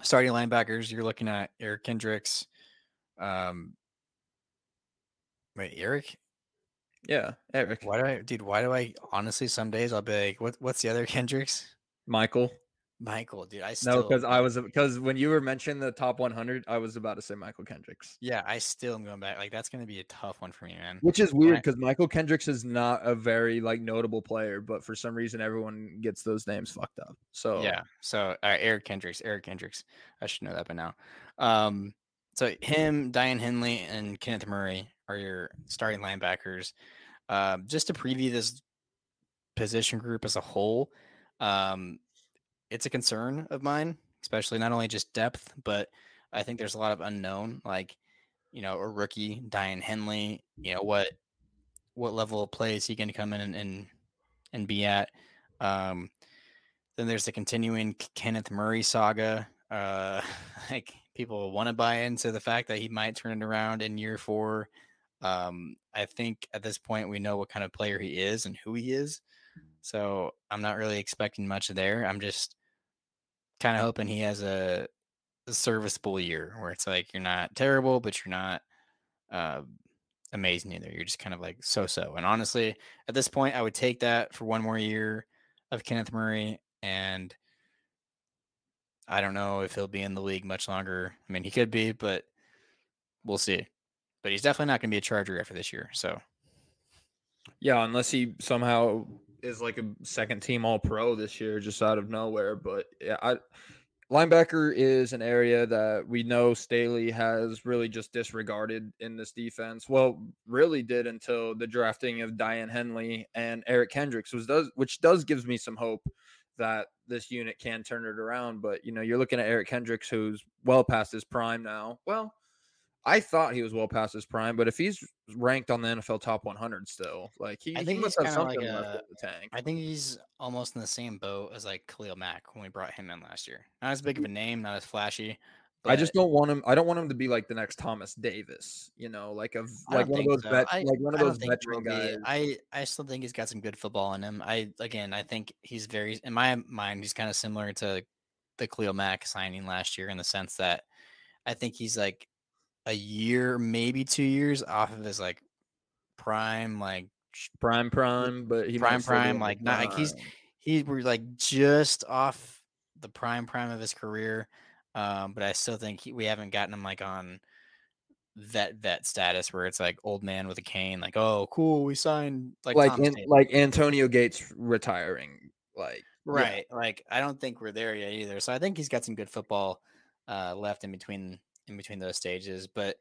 starting linebackers, you're looking at Eric Kendricks. Um, wait, Eric? yeah, Eric, Why do I, dude? Why do I honestly? Some days I'll be like, what? What's the other <laughs> Kendricks? Michael. Michael, dude. I still No, because I was because when you were mentioning the top 100, I was about to say Mychal Kendricks, yeah, I still am going back. Like that's gonna be a tough one for me, man. which is weird because Mychal Kendricks is not a very like notable player, but for some reason everyone gets those names fucked up. So Yeah. So uh, Eric Kendricks, Eric Kendricks. I should know that by now. Um, so him, Daiyan Henley, and Kenneth Murray are your starting linebackers. Um, just to preview this position group as a whole, um, it's a concern of mine, especially not only just depth, but I think there's a lot of unknown, like you know, a rookie, Daiyan Henley. You know what what level of play is he going to come in and, and and be at? Um, then there's the continuing Kenneth Murray saga. Uh, <laughs> like people want to buy into the fact that he might turn it around in year four. Um, I think at this point we know what kind of player he is and who he is. So I'm not really expecting much there. I'm just kind of hoping he has a, a serviceable year where it's like you're not terrible, but you're not uh, amazing either. You're just kind of like so so. And honestly, at this point, I would take that for one more year of Kenneth Murray. And I don't know if he'll be in the league much longer. I mean, he could be, but we'll see. But he's definitely not going to be a Charger after this year. So Yeah, unless he somehow is like a second team all pro this year, just out of nowhere. But yeah, I linebacker is an area that we know Staley has really just disregarded in this defense. Well, really did until the drafting of Daiyan Henley and Eric Kendricks, was does which does gives me some hope that this unit can turn it around. But you know, you're looking at Eric Kendricks, who's well past his prime now. Well, I thought he was well past his prime, but if he's ranked on the NFL top 100 still, like he, I he think must he's have something like left in the tank. I think he's almost in the same boat as like Khalil Mack when we brought him in last year. Not as big of mm-hmm. a name, not as flashy. I just don't want him. I don't want him to be like the next Thomas Davis. You know, like a like one of those so. vet, I- like one of those he veteran guys. I I still think he's got some good football in him. I again, I think he's very in my mind he's kind of similar to the Khalil Mack signing last year in the sense that I think he's like a year, maybe two years off of his like prime, like prime, prime, but he Prime, prime, like, not- like, he's- he were like just off the prime prime of his career. Um, but I still think he, we haven't gotten him like on vet vet status where it's like old man with a cane, like oh cool, we signed like like State. like Antonio Gates retiring. Like yeah. right. Like I don't think we're there yet either. So I think he's got some good football uh, left in between in between those stages. But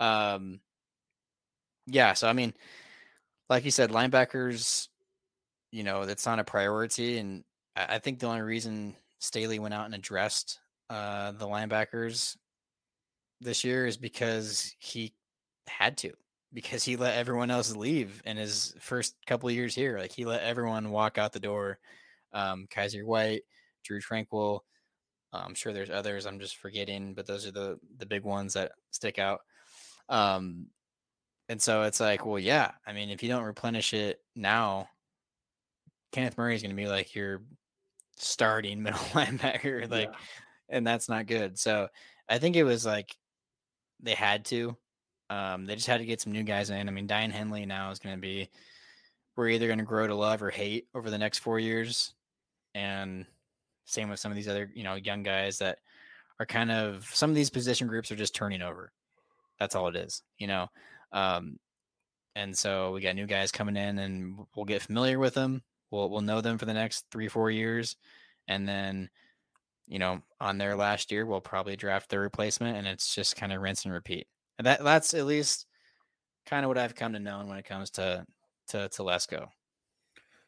um, yeah, so I mean, like you said, linebackers, you know, that's not a priority, and I, I think the only reason Staley went out and addressed uh, the linebackers this year is because he had to because he let everyone else leave in his first couple years here. Like he let everyone walk out the door. Um, Kyzir White, Drue Tranquill. I'm sure there's others I'm just forgetting, but those are the the big ones that stick out. Um, and so it's like, well, yeah. I mean, if you don't replenish it now, Kenneth Murray is going to be like your starting <laughs> middle linebacker, like, Yeah. and that's not good. So I think it was like they had to. Um, they just had to get some new guys in. I mean, Daiyan Henley now is going to be. We're either going to grow to love or hate over the next four years, and same with some of these other, you know, young guys that are kind of some of these position groups are just turning over. That's all it is, you know. Um, and so we got new guys coming in, and we'll get familiar with them. We'll we'll know them for the next three four years, and then, you know, on their last year, we'll probably draft their replacement, and it's just kind of rinse and repeat. And that that's at least kind of what I've come to know when it comes to Telesco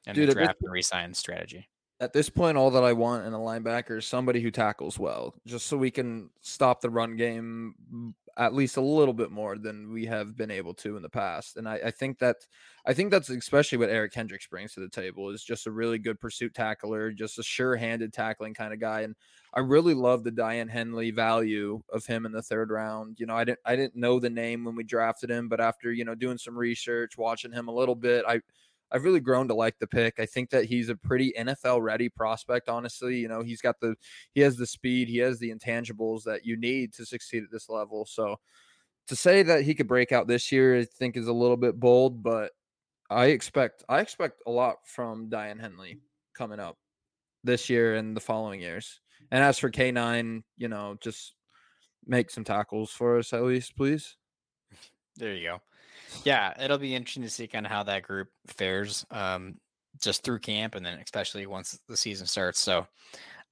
and Dude, the draft and resign strategy. At this point, all that I want in a linebacker is somebody who tackles well, just so we can stop the run game at least a little bit more than we have been able to in the past. And I, I think that I think that's especially what Eric Kendricks brings to the table is just a really good pursuit tackler, just a sure-handed tackling kind of guy. And I really love the Daiyan Henley value of him in the third round. You know, I didn't I didn't know the name when we drafted him, but after you know doing some research, watching him a little bit, I I've really grown to like the pick. I think that he's a pretty NFL ready prospect, honestly. You know, he's got the he has the speed, he has the intangibles that you need to succeed at this level. So to say that he could break out this year, I think is a little bit bold, but I expect I expect a lot from Daiyan Henley coming up this year and the following years. And as for K9, you know, just make some tackles for us at least, please. There you go. Yeah, it'll be interesting to see kind of how that group fares um, just through camp and then especially once the season starts. So,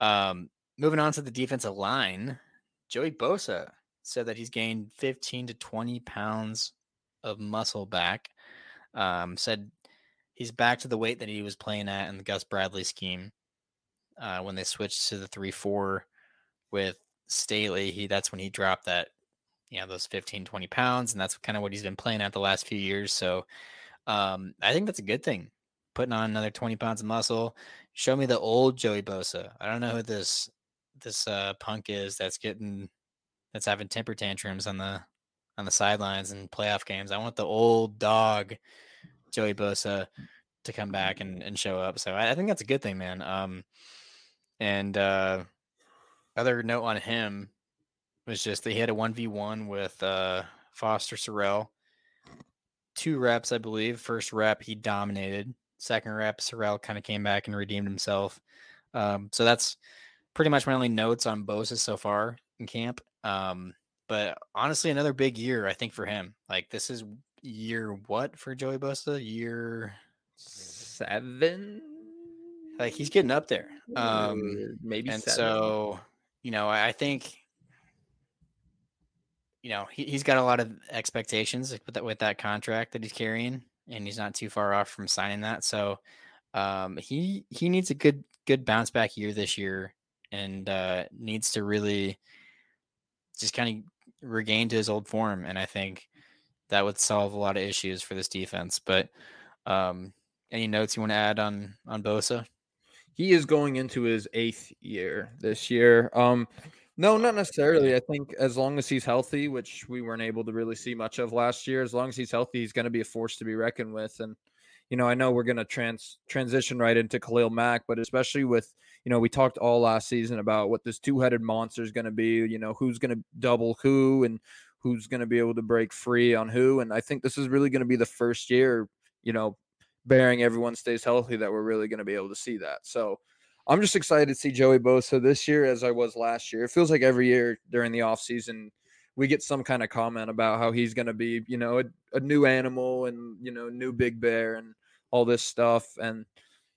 um, moving on to the defensive line, Joey Bosa said that he's gained 15 to 20 pounds of muscle back. Um, said he's back to the weight that he was playing at in the Gus Bradley scheme uh, when they switched to the 3 4 with Staley. He that's when he dropped that you know those 15 20 pounds and that's kind of what he's been playing at the last few years so um, i think that's a good thing putting on another 20 pounds of muscle. Show me the old joey bosa. I don't know who this this uh, punk is that's getting that's having temper tantrums on the on the sidelines and playoff games. I want the old dog joey bosa to come back and, and show up so I, I think that's a good thing man um and uh other note on him was just they had a 1v1 with uh, Foster Sarell. Two reps, I believe. First rep, he dominated. Second rep, Sarell kind of came back and redeemed himself. Um, so that's pretty much my only notes on Bosa so far in camp. Um, but honestly, another big year, I think, for him. Like, this is year what for Joey Bosa? Year Seven? like he's getting up there. Um, maybe and seven. so, you know, I think, you know, he, he's got a lot of expectations with that with that contract that he's carrying, and he's not too far off from signing that. So, um, he he needs a good good bounce back year this year, and uh, needs to really just kind of regain to his old form. And I think that would solve a lot of issues for this defense. But um, any notes you want to add on on Bosa? he is going into his eighth year this year. Um, no, not necessarily. I think as long as he's healthy, which we weren't able to really see much of last year, as long as he's healthy, he's going to be a force to be reckoned with. And you know, I know we're going to trans transition right into Khalil Mack, but especially with you know, we talked all last season about what this two-headed monster is going to be. You know, who's going to double who and who's going to be able to break free on who. And I think this is really going to be the first year. You know, bearing everyone stays healthy, that we're really going to be able to see that. So I'm just excited to see Joey Bosa this year as I was last year. It feels like every year during the offseason, we get some kind of comment about how he's going to be, you know, a, a new animal and, you know, new big bear and all this stuff. And,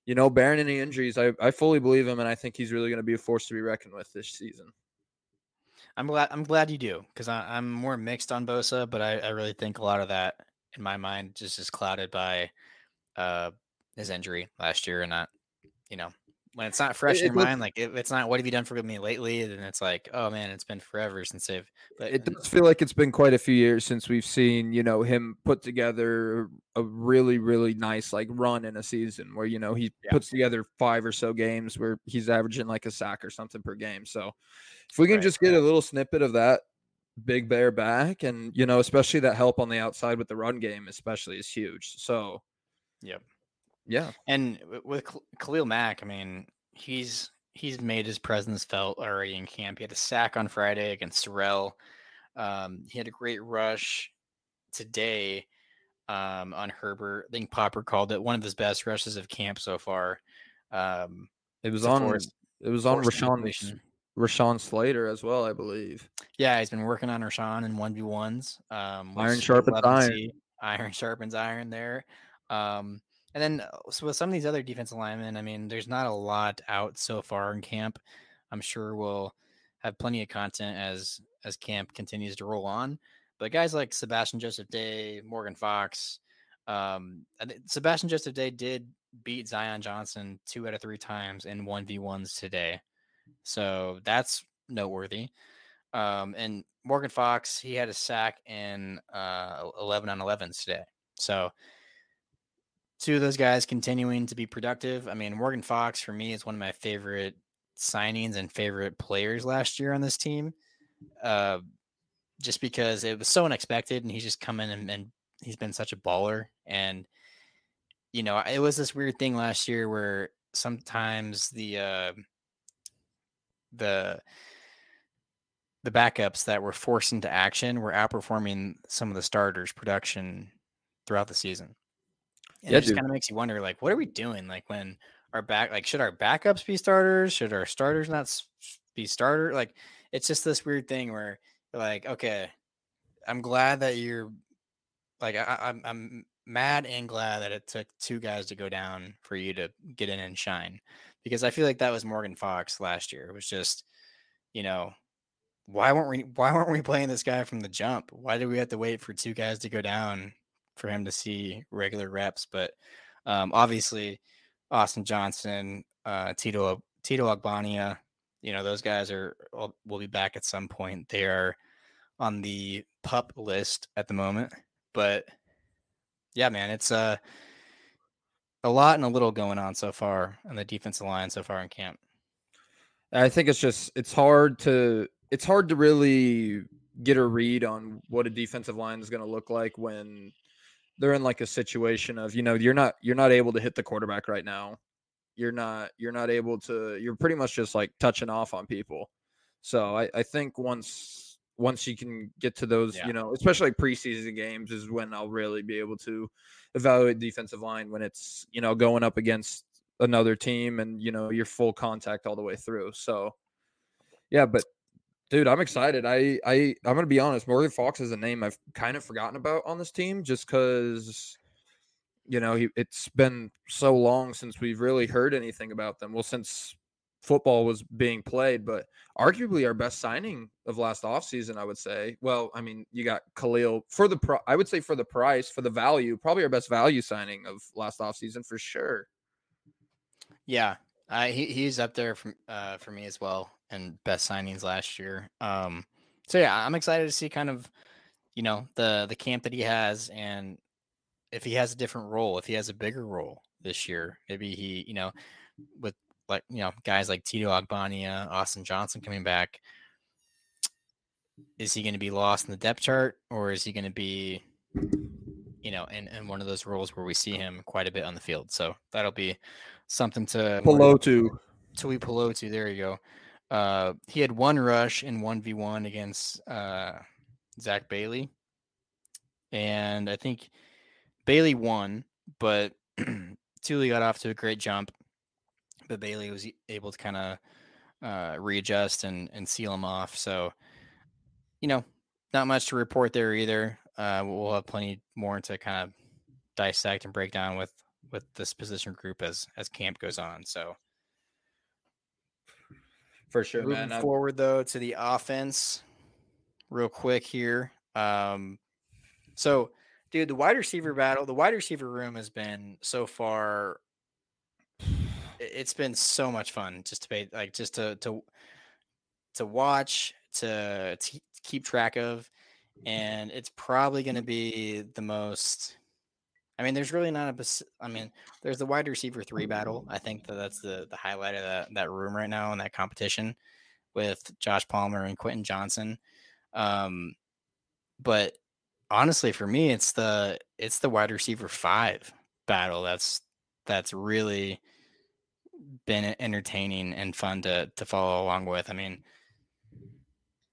you know, bearing any injuries, I, I fully believe him. And I think he's really going to be a force to be reckoned with this season. I'm glad. I'm glad you do because I'm more mixed on Bosa, but I, I really think a lot of that in my mind just is clouded by uh, his injury last year, and not you know when it's not fresh It- in your does- mind, like if it's not what have you done for me lately, then it's like oh man, it's been forever since they've. But it uh, does feel like it's been quite a few years since we've seen you know him put together a really really nice like run in a season where you know he Yeah. puts together five or so games where he's averaging like a sack or something per game so if we can Right, just get a little snippet of that big bear back and you know especially that help on the outside with the run game especially is huge so Yep. Yeah And with Khalil Mack, I mean, he's he's made his presence felt already in camp. He had a sack on Friday against Sarell. Um, he had a great rush today um, on Herbert. I think Popper called it one of his best rushes of camp so far. Um, it was on force- it was on Rashawn. Rashawn Slater as well I believe Yeah, he's been working on Rashawn in one v ones. Um, Iron sharpens iron. Iron sharpens iron there. Um, and then uh, so with some of these other defensive linemen, I mean, there's not a lot out so far in camp. I'm sure we'll have plenty of content as as camp continues to roll on. But guys like Sebastian Joseph Day, Morgan Fox, Um, Sebastian Joseph Day did beat Zion Johnson two out of three times in one v ones today, so that's noteworthy. Um, and Morgan Fox, he had a sack in uh, 11 on 11s today. So two of those guys continuing to be productive. I mean, Morgan Fox for me is one of my favorite signings and favorite players last year on this team. Uh, just because it was so unexpected and he's just come in and, and he's been such a baller. And, you know, it was this weird thing last year where sometimes the, uh, the, the backups that were forced into action were outperforming some of the starters production throughout the season. And Yeah, it just kind of makes you wonder, like, what are we doing? Like when our back, like, should our backups be starters? Should our starters not be starter? Like, it's just this weird thing where, like, okay, I'm glad that you're, like, I, I'm, I'm mad and glad that it took two guys to go down for you to get in and shine, because I feel like that was Morgan Fox last year. It was just, you know, why weren't we why weren't we playing this guy from the jump? Why did we have to wait for two guys to go down for him to see regular reps? But um, obviously, Austin Johnson, uh, Tito Tito Ogbonnia, you know those guys are will will be back at some point. They are on the pup list at the moment, but yeah, man, it's uh, a lot and a little going on so far on the defensive line so far in camp. I think it's just it's hard to it's hard to really get a read on what a defensive line is going to look like when they're in like a situation of you know you're not you're not able to hit the quarterback right now. You're not you're not able to you're pretty much just like touching off on people. So I I think once once you can get to those Yeah. you know especially like preseason games is when I'll really be able to evaluate defensive line when it's you know going up against another team and you know you're full contact all the way through so yeah but dude i'm excited. I i i'm gonna be honest morgan fox is a name i've kind of forgotten about on this team just because you know he, it's been so long since we've really heard anything about them. Well since football was being played but arguably our best signing of last offseason i would say. Well i mean you got khalil for the pro i would say for the price for the value probably our best value signing of last offseason for sure. Yeah, I he, he's up there from uh, for me as well, and best signings last year. Um, so yeah, I'm excited to see kind of you know the the camp that he has, and if he has a different role, if he has a bigger role this year, maybe he you know with like you know guys like Tito Ogbonnia, Austin Johnson coming back. Is he going to be lost in the depth chart, or is he going to be, you know, in, in one of those roles where we see him quite a bit on the field? So that'll be something to Hello to Tuipulotu, there you go. Uh, he had one rush in one v one against uh, Zach Bailey, and I think Bailey won, but <clears throat> Tuli got off to a great jump, but Bailey was able to kind of uh, readjust and and seal him off. So, you know, not much to report there either. Uh, we'll have plenty more to kind of dissect and break down with with this position group as as camp goes on. So. for sure, Moving man. Forward though to the offense, real quick here. Um, so, dude, the wide receiver battle, the wide receiver room has been so far. It's been so much fun just to pay, like, just to to to watch, to, to keep track of, and it's probably going to be the most. I mean, there's really not a. I mean, there's the wide receiver three battle. I think that that's the the highlight of that that room right now in that competition with Josh Palmer and Quentin Johnston. Um, but honestly, for me, it's the it's the wide receiver five battle that's that's really been entertaining and fun to to follow along with. I mean,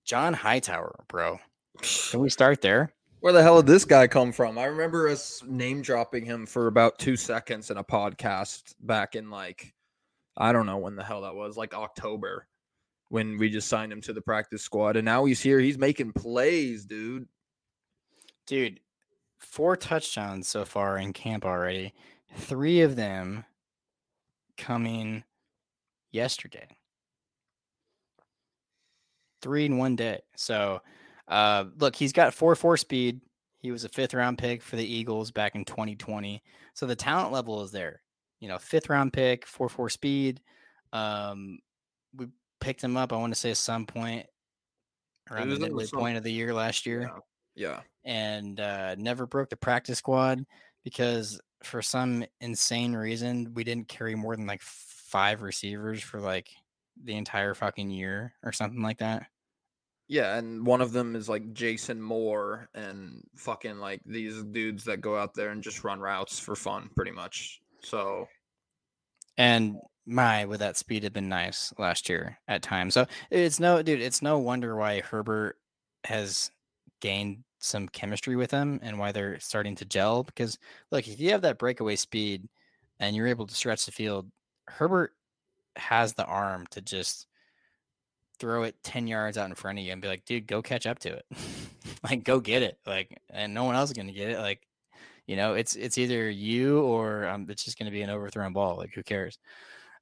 John Hightower, bro. Can we start there? Where the hell did this guy come from? I remember us name dropping him for about two seconds in a podcast back in like, I don't know when the hell that was, like October, when we just signed him to the practice squad. And now he's here. He's making plays, dude. Dude, four touchdowns so far in camp already. Three of them coming yesterday. Three in one day. So, uh, look, he's got four four speed. He was a fifth round pick for the Eagles back in 2020. So the talent level is there. You know, fifth round pick, 4 4 speed. Um, we picked him up, I want to say, at some point around the midway point of the year last year Yeah. and uh, never broke the practice squad because for some insane reason we didn't carry more than like five receivers for like the entire fucking year or something like that. Yeah, and one of them is like Jason Moore and fucking like these dudes that go out there and just run routes for fun, pretty much. So And my, would that speed have been nice last year at times. So it's no, dude, it's no wonder why Herbert has gained some chemistry with him and why they're starting to gel. Because look, if you have that breakaway speed and you're able to stretch the field, Herbert has the arm to just throw it 10 yards out in front of you and be like, dude, go catch up to it. <laughs> like, go get it. Like, and no one else is going to get it. Like, you know, it's it's either you or um, it's just going to be an overthrown ball. Like, who cares?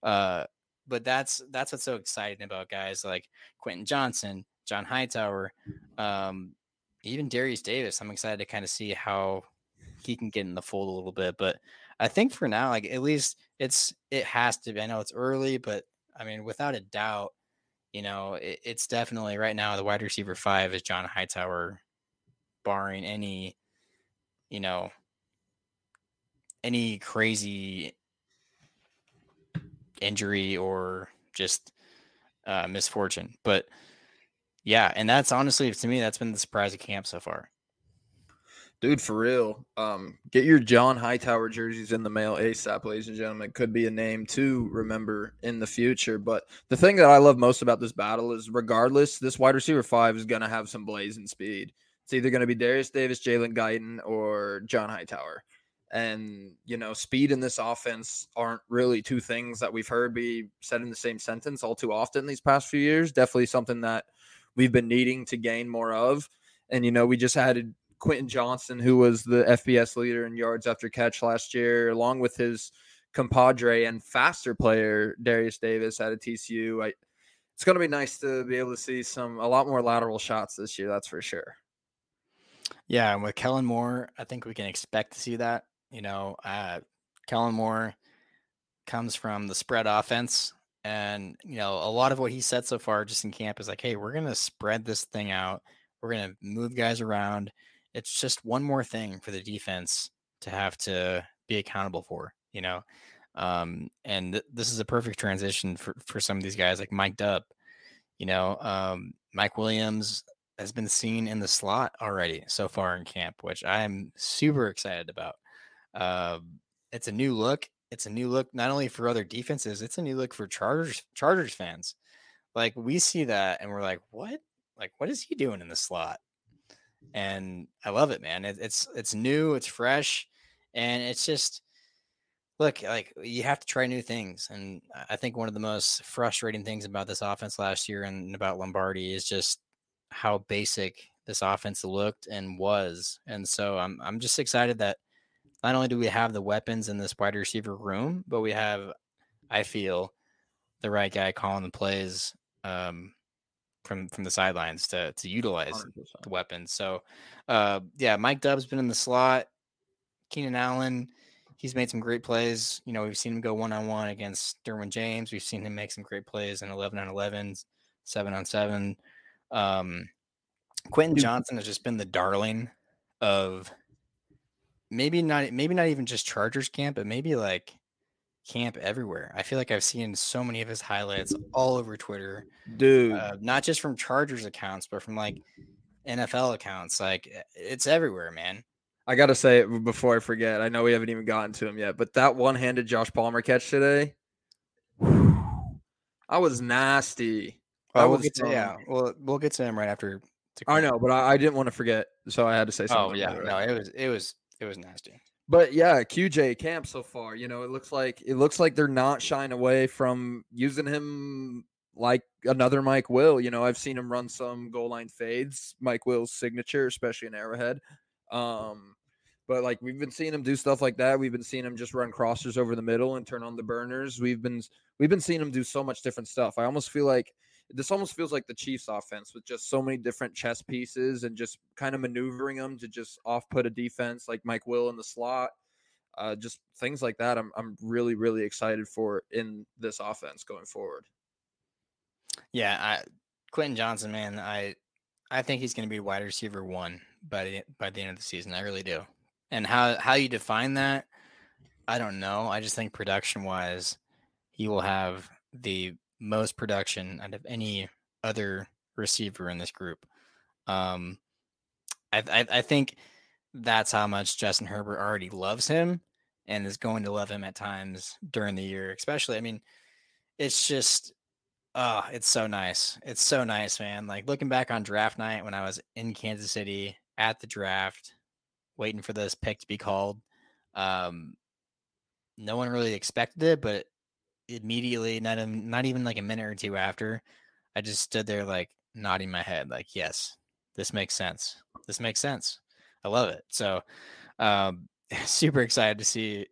Uh, but that's that's what's so exciting about guys like Quentin Johnston, John Hightower, um, even Derius Davis. I'm excited to kind of see how he can get in the fold a little bit. But I think for now, like at least it's it has to be. I know it's early, but I mean, without a doubt, you know, it, it's definitely right now the wide receiver five is John Hightower, barring any, you know, any crazy injury or just uh, misfortune. But yeah, and that's honestly to me that's been the surprise of camp so far. Dude, for real. Um, get your John Hightower jerseys in the mail ASAP, ladies and gentlemen. Could be a name to remember in the future. But the thing that I love most about this battle is regardless, this wide receiver five is gonna have some blazing speed. It's either gonna be Derius Davis, Jalen Guyton, or John Hightower. And you know, speed and this offense aren't really two things that we've heard be said in the same sentence all too often these past few years. Definitely something that we've been needing to gain more of. And you know, we just added Quentin Johnston, who was the FBS leader in yards after catch last year, along with his compadre and faster player Derius Davis out of TCU. I, it's going to be nice to be able to see some a lot more lateral shots this year. That's for sure. Yeah, and with Kellen Moore, I think we can expect to see that. You know, uh, Kellen Moore comes from the spread offense, and you know a lot of what he said so far just in camp is like, hey, we're gonna spread this thing out. We're gonna move guys around. It's just one more thing for the defense to have to be accountable for. You know, um, and th- this is a perfect transition for for some of these guys like Mike Dubb. You know, um, Mike Williams has been seen in the slot already so far in camp, which I'm super excited about. Um, it's a new look. It's a new look not only for other defenses, it's a new look for Chargers Chargers fans. Like we see that and we're like, what? Like what is he doing in the slot? And I love it, man. It, it's it's new, it's fresh, and it's just look like you have to try new things. And I think one of the most frustrating things about this offense last year and about Lombardi is just how basic this offense looked and was. And so I'm I'm just excited that not only do we have the weapons in this wide receiver room, but we have, I feel, the right guy calling the plays um, from from the sidelines to to utilize 100%. the weapons. So, uh, yeah, Mike Dubb's been in the slot. Keenan Allen, he's made some great plays. You know, we've seen him go one on one against Derwin James. We've seen him make some great plays in 11 on 11s, seven on seven. Um, Quentin Johnston has just been the darling of maybe not maybe not even just Chargers camp, but maybe like camp everywhere. I feel like I've seen so many of his highlights all over Twitter, Dude, uh, not just from Chargers accounts, but from like NFL accounts. Like it's everywhere, man. I got to say it before I forget. I know we haven't even gotten to him yet, but that one handed Josh Palmer catch today, I was nasty. Oh, we'll was get to yeah, we'll we'll get to him right after. I know, but I, I didn't want to forget, so I had to say something. Oh yeah, no, it was it was it was nasty. But yeah, QJ camp so far, you know, it looks like it looks like they're not shying away from using him like another Mike Will. You know, I've seen him run some goal line fades, Mike Will's signature, especially in Arrowhead. Um, but like we've been seeing him do stuff like that. We've been seeing him just run crossers over the middle and turn on the burners. We've been we've been seeing him do so much different stuff. I almost feel like this almost feels like the Chiefs offense with just so many different chess pieces and just kind of maneuvering them to just off put a defense like Mike Will in the slot. Uh, just things like that. I'm I'm really really excited for in this offense going forward. Yeah, I, Quentin Johnston, man, I I think he's going to be wide receiver one by the by the end of the season. I really do. And how how you define that, I don't know. I just think production wise, he will have the most production out of any other receiver in this group. Um, I, I I think that's how much Justin Herbert already loves him and is going to love him at times during the year, especially. I mean, it's just Oh, it's so nice. It's so nice, man. Like looking back on draft night when I was in Kansas City at the draft, waiting for this pick to be called. Um, no one really expected it, but immediately, not even, not even like a minute or two after, I just stood there like nodding my head, like, yes, this makes sense. This makes sense. I love it. So, um, <laughs> super excited to see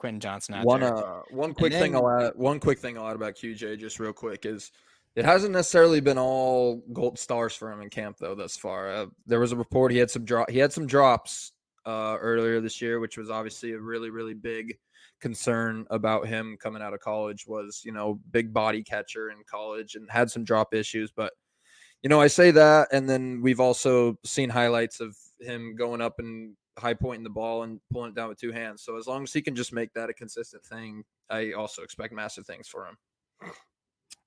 Quentin Johnston out one there. uh one quick thing I'll add one quick thing I'll add about QJ just real quick is it hasn't necessarily been all gold stars for him in camp though thus far. Uh, there was a report he had some drop he had some drops uh earlier this year, which was obviously a really really big concern about him coming out of college was you know big body catcher in college and had some drop issues, but you know I say that and then we've also seen highlights of him going up and high pointing the ball and pulling it down with two hands. So as long as he can just make that a consistent thing, I also expect massive things for him.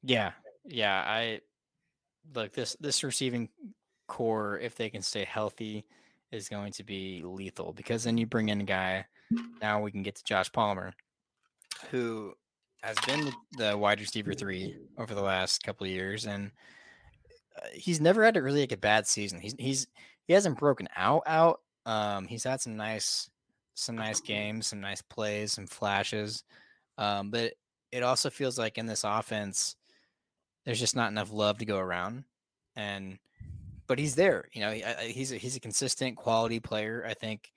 Yeah, yeah. I look this this receiving corps, if they can stay healthy, is going to be lethal because then you bring in a guy. Now we can get to Josh Palmer, who has been the wide receiver three over the last couple of years, and uh, he's never had a really like a bad season. He's he's he hasn't broken out out. Um, he's had some nice some nice games, some nice plays, some flashes. Um, but it also feels like in this offense, there's just not enough love to go around. And but he's there. You know, he, he's a, he's a consistent quality player. I think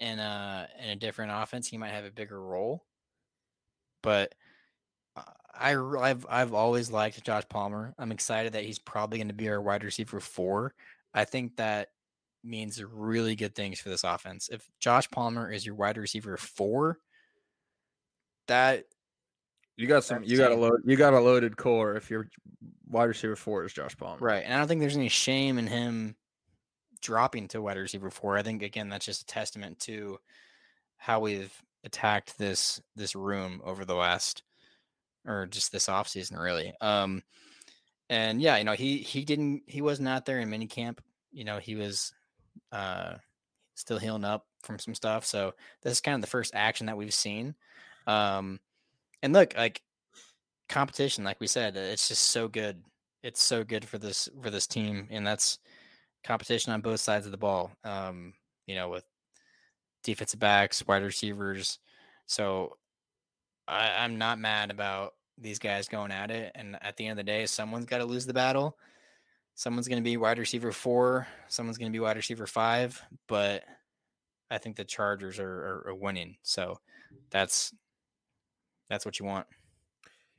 in a in a different offense, he might have a bigger role. But uh, I I've I've always liked Josh Palmer. I'm excited that he's probably going to be our wide receiver four. I think that means really good things for this offense. If Josh Palmer is your wide receiver four, that You got some. You got a load. You got a loaded corps. If your wide receiver four is Josh Palmer, Right. And I don't think there's any shame in him dropping to wide receiver four. I think again that's just a testament to how we've attacked this this room over the last or just this offseason really. Um and yeah, you know, he he didn't he wasn't out there in minicamp. You know, he was uh still healing up from some stuff. So this is kind of the first action that we've seen. Um and look, like competition, like we said, it's just so good. It's so good for this for this team and that's competition on both sides of the ball um you know with defensive backs wide receivers. So I, i'm not mad about these guys going at it and at the end of the day someone's got to lose the battle. Someone's going to be wide receiver four someone's going to be wide receiver five but i think the chargers are, are, are winning. So that's that's what you want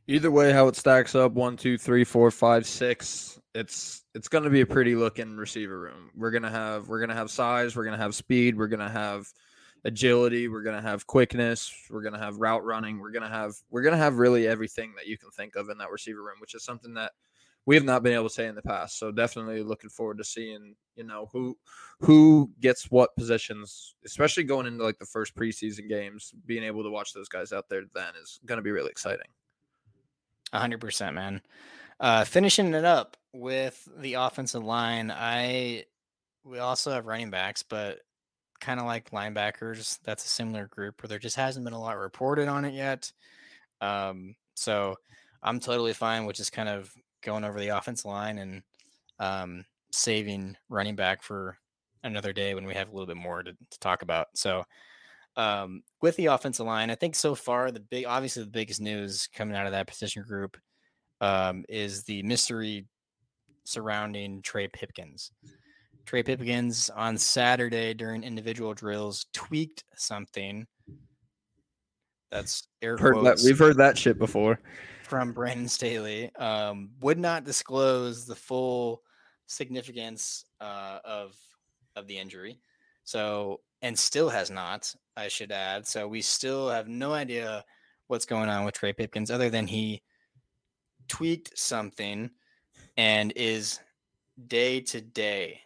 Either way, how it stacks up one, two, three, four, five, six. It's it's going to be a pretty looking receiver room. We're gonna have we're gonna have size. We're gonna have speed. We're gonna have agility. We're gonna have quickness. We're gonna have route running. We're gonna have we're gonna have really everything that you can think of in that receiver room, which is something that we have not been able to say in the past. So definitely looking forward to seeing you know who who gets what positions, especially going into like the first preseason games. Being able to watch those guys out there then is going to be really exciting. Hundred percent, man. Uh, finishing it up with the offensive line, I we also have running backs, but kind of like linebackers, that's a similar group where there just hasn't been a lot reported on it yet. Um, so I'm totally fine with just kind of going over the offensive line and um, saving running back for another day when we have a little bit more to, to talk about. So um, with the offensive line, I think so far the big, obviously the biggest news coming out of that position group um, is the mystery surrounding Trey Pipkins. Trey Pipkins on Saturday during individual drills tweaked something. That's air Heard that, we've heard that shit before. From Brandon Staley um, would not disclose the full significance uh, of of the injury. So and still has not, I should add. So we still have no idea what's going on with Trey Pipkins other than he tweaked something and is day to day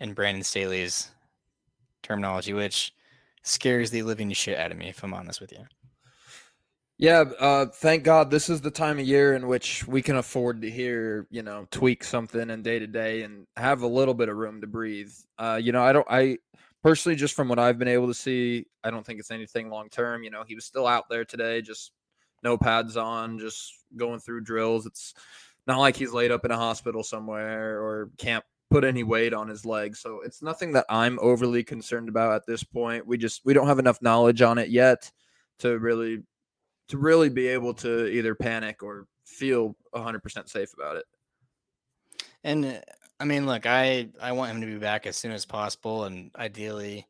in Brandon Staley's terminology, which scares the living shit out of me, if I'm honest with you. Yeah, uh, thank God this is the time of year in which we can afford to hear, you know, tweak something in day to day and have a little bit of room to breathe. Uh, you know, I don't, I personally, just from what I've been able to see, I don't think it's anything long term. You know, he was still out there today, just no pads on, just going through drills. It's not like he's laid up in a hospital somewhere or can't put any weight on his legs. So it's nothing that I'm overly concerned about at this point. We just we don't have enough knowledge on it yet to really to really be able to either panic or feel 100% safe about it. And uh, I mean, look, I I want him to be back as soon as possible, and ideally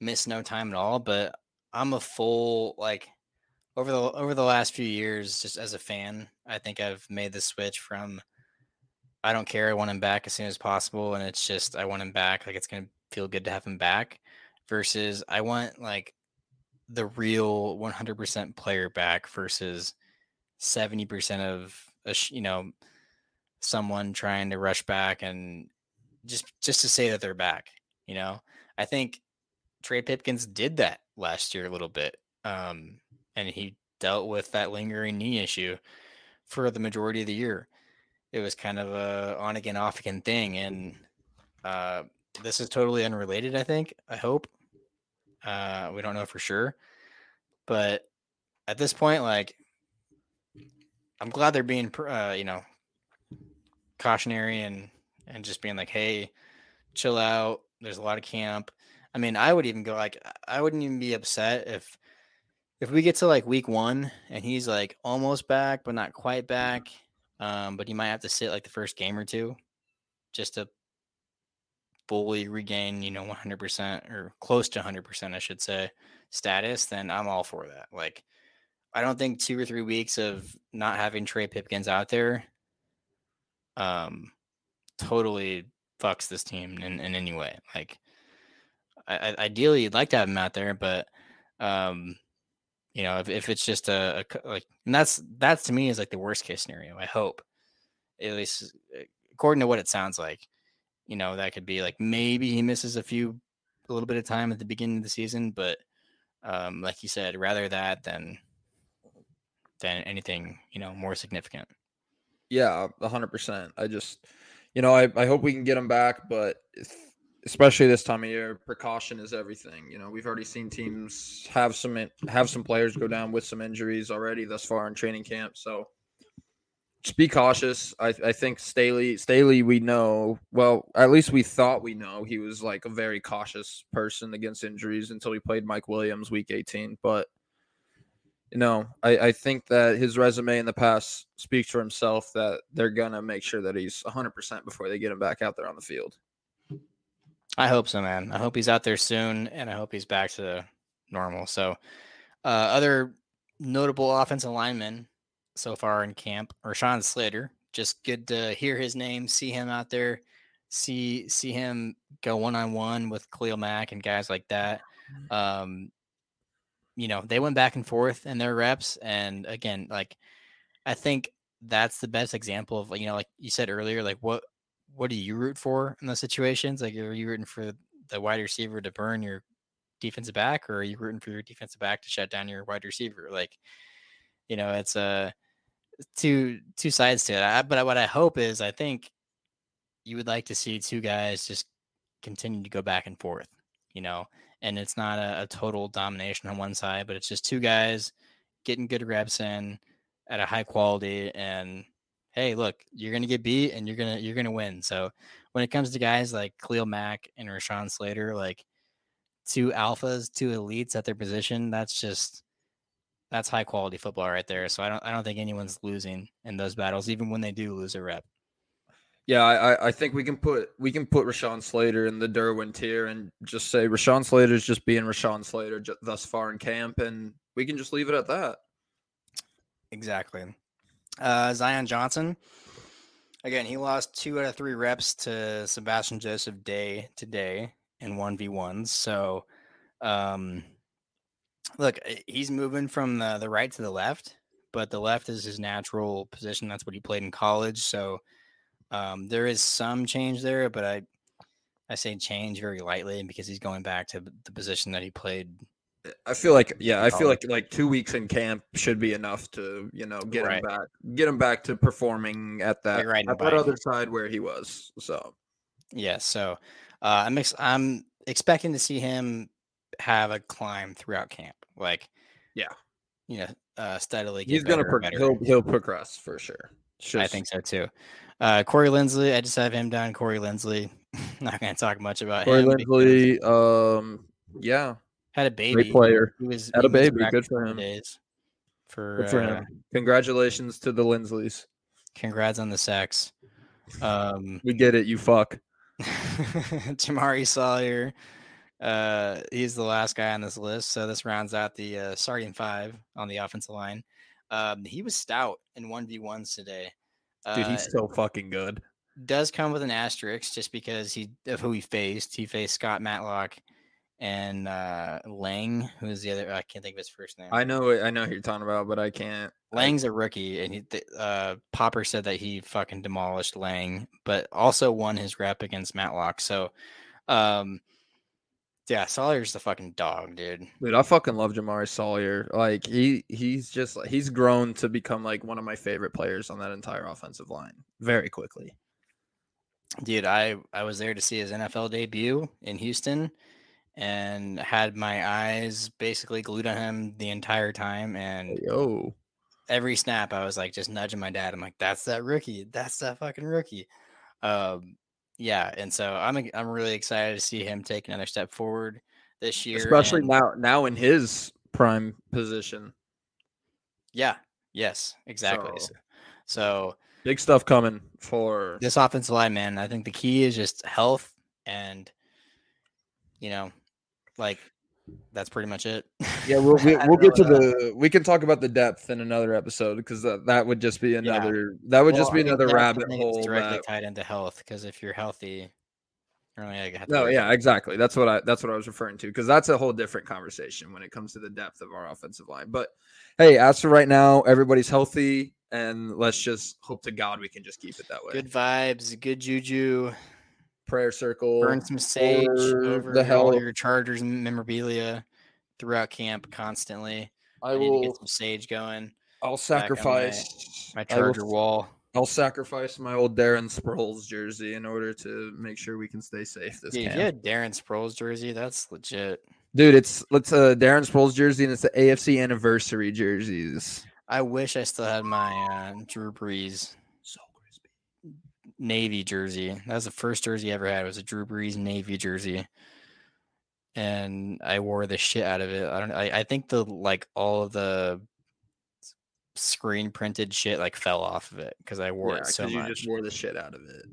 miss no time at all. But I'm a full like over the over the last few years, just as a fan, I think I've made the switch from I don't care, I want him back as soon as possible, and it's just I want him back, like it's gonna feel good to have him back, versus I want like the real 100% player back versus 70% of a you know someone trying to rush back and just just to say that they're back you know? I think trey pipkins did that last year a little bit um and he dealt with that lingering knee issue for the majority of the year. It was kind of a on again off again thing and uh this is totally unrelated i think i hope uh we don't know for sure but at this point like i'm glad they're being uh you know cautionary and and just being like hey chill out. There's a lot of camp. I mean i would even go like i wouldn't even be upset if if we get to like week one and he's like almost back but not quite back um but he might have to sit like the first game or two just to fully regain you know 100% or close to 100% i should say status then i'm all for that. Like i don't think two or three weeks of not having trey pipkins out there um totally fucks this team in, in any way. Like I, ideally you'd like to have him out there but um you know if, if it's just a like and that's that's to me is like the worst case scenario i hope at least according to what it sounds like you know that could be like maybe he misses a few a little bit of time at the beginning of the season but um like you said rather that than than anything you know more significant Yeah, hundred percent. I just, you know, I, I hope we can get him back, but especially this time of year, precaution is everything. You know, we've already seen teams have some have some players go down with some injuries already thus far in training camp. So just be cautious. I, I think Staley Staley we know well, at least we thought we know he was like a very cautious person against injuries until he played Mike Williams week 18. But you know, I, I think that his resume in the past speaks for himself that they're gonna make sure that he's 100 percent before they get him back out there on the field. I hope so, man. I hope he's out there soon, and I hope he's back to normal. So, uh, other notable offensive linemen so far in camp, Rashawn Slater. Just good to hear his name, see him out there, see see him go one on one with Khalil Mack and guys like that. Um, you know, they went back and forth in their reps, and again, like I think that's the best example of you know, like you said earlier, like what what do you root for in those situations? Like, are you rooting for the wide receiver to burn your defensive back, or are you rooting for your defensive back to shut down your wide receiver? Like, you know, it's a two two sides to it. I, but what I hope is, I think you would like to see two guys just continue to go back and forth. You know, and it's not a, a total domination on one side, but it's just two guys getting good reps in at a high quality and hey, look, you're gonna get beat and you're gonna you're gonna win. So when it comes to guys like Khalil Mack and Rashawn Slater, like two alphas, two elites at their position, that's just that's high quality football right there. So I don't I don't think anyone's losing in those battles, even when they do lose a rep. Yeah, I, I- I think we can put we can put Rashawn Slater in the Derwin tier and just say Rashawn Slater is just being Rashawn Slater ju- thus far in camp, and we can just leave it at that. Exactly. Uh, Zion Johnson. Again, he lost two out of three reps to Sebastian Joseph Day today in one v ones. So, um, look, eh, he's moving from the the right to the left, but the left is his natural position. That's what he played in college. So, um, there is some change there, but I I say change very lightly because he's going back to the position that he played. I feel like yeah, I feel like like two weeks in camp should be enough to you know get Right. him back, get him back to performing at that Like at that other side where he was. So Yeah, so uh, I'm ex- I'm expecting to see him have a climb throughout camp. Like, Yeah. you know, uh, steadily. He's gonna pro- he'll he'll progress for sure. It's I think so too. Uh, Corey Linsley, I just have him down. Corey Linsley. <laughs> Not to talk much about Corey him. because Linsley, um, yeah, had a baby. player. He was Had he a baby. Good for for him. Days for, good for uh, him. Congratulations to the Linsleys. Congrats on the sex. Um, We get it, you fuck. <laughs> Jamaree Salyer. Uh, he's the last guy on this list. So this rounds out the uh, starting five on the offensive line. Um, he was stout in 1v1s today. Dude, Uh, he's so fucking good. does come with an asterisk just because he of who he faced. He faced Scott Matlock and uh, Lang, who is the other. I can't think of his first name. I know, I know who you're talking about, but I can't. Lang's a rookie, and he, uh, Popper said that he fucking demolished Lang, but also won his rep against Matlock. So, um, yeah, Salyer's the fucking dog, dude. Dude, I fucking love Jamaree Salyer. Like he he's just he's grown to become like one of my favorite players on that entire offensive line very quickly. Dude, I I was there to see his NFL debut in Houston, and had my eyes basically glued on him the entire time. And Yo, every snap, I was like just nudging my dad. I'm like, "That's that rookie. That's that fucking rookie." Um, yeah, and so I'm I'm really excited to see him take another step forward this year, especially and- now now in his prime position. Yeah. Yes. Exactly. So, so Big stuff coming for this offensive line, man, I think the key is just health and, you know, like that's pretty much it. Yeah, we'll we, <laughs> I we'll get to the we can talk about the depth in another episode because that, that would just be another that would just be I another rabbit hole. directly that- tied into health because if you're healthy, you're only gonna have to No, yeah, about- exactly. That's what I that's what I was referring to because that's a whole different conversation when it comes to the depth of our offensive line. But hey, as for right now, everybody's healthy, and let's just hope to God we can just keep it that way. good vibes, good juju. Prayer circle. Burn some sage over the all your Chargers memorabilia throughout camp constantly. I I need to will. get some sage going. I'll on my- sacrifice My I will Charger wall. I'll sacrifice my old Darren Sproles jersey in order to make sure we can stay safe this if camp. you had Darren Sproles jersey, that's legit. Dude, it's let's uh Darren Sproles jersey and it's the AFC anniversary jerseys. I wish I still had my uh, Drew Brees. Navy jersey. That was the first jersey I ever had. It was a Drew Brees Navy jersey, and I wore the shit out of it. I don't. I, I think the like all of the screen printed shit like fell off of it because I wore Yeah, it so 'cause you just wore the shit out of it.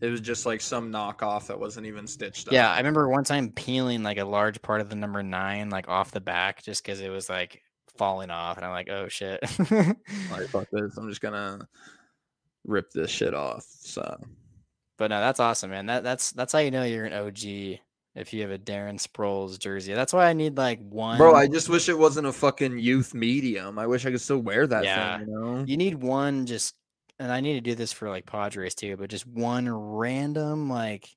It was just like some knockoff that wasn't even stitched up. Yeah, I remember one time peeling like a large part of the number nine like off the back just because it was like falling off, and I'm like, oh shit. Like, fuck this. I'm just gonna rip this shit off. So But no, that's awesome, man. That that's that's how you know you're an OG if you have a Darren Sproles jersey. That's why I need like one. Bro, I just wish it wasn't a fucking youth medium. I wish I could still wear that Yeah. thing, you know? you need one just, and I need to do this for like Padres too. But just one random like,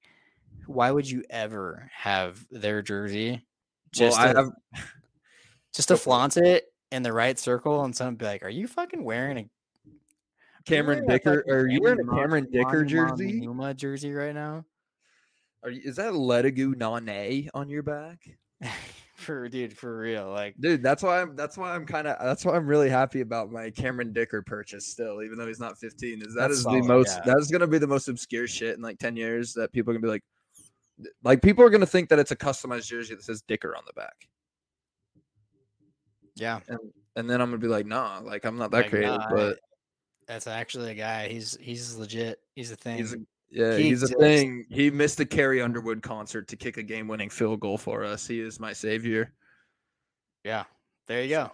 why would you ever have their jersey? Well, Just I to, have <laughs> just to flaunt it in the right circle, and someone be like, "Are you fucking wearing a Cameron Dicker. Are you wearing a Cameron Dicker jersey? Numa jersey right now?" Are you, is that Letigu Nane on your back? <laughs> for dude, for real, like Dude, that's why I'm that's why I'm kind of that's why I'm really happy about my Cameron Dicker purchase still, even though he's not 15. Is That's solid, the most yeah. that is gonna be the most obscure shit in like 10 years that people are gonna be like like people are gonna think that it's a customized jersey that says Dicker on the back. yeah. And and then I'm gonna be like, nah, like I'm not that Like, creative, nah, but That's actually a guy. He's he's legit. He's a thing. he's a, yeah, He he's a thing. He missed the Carrie Underwood concert to kick a game winning field goal for us. He is my savior. yeah. There you go.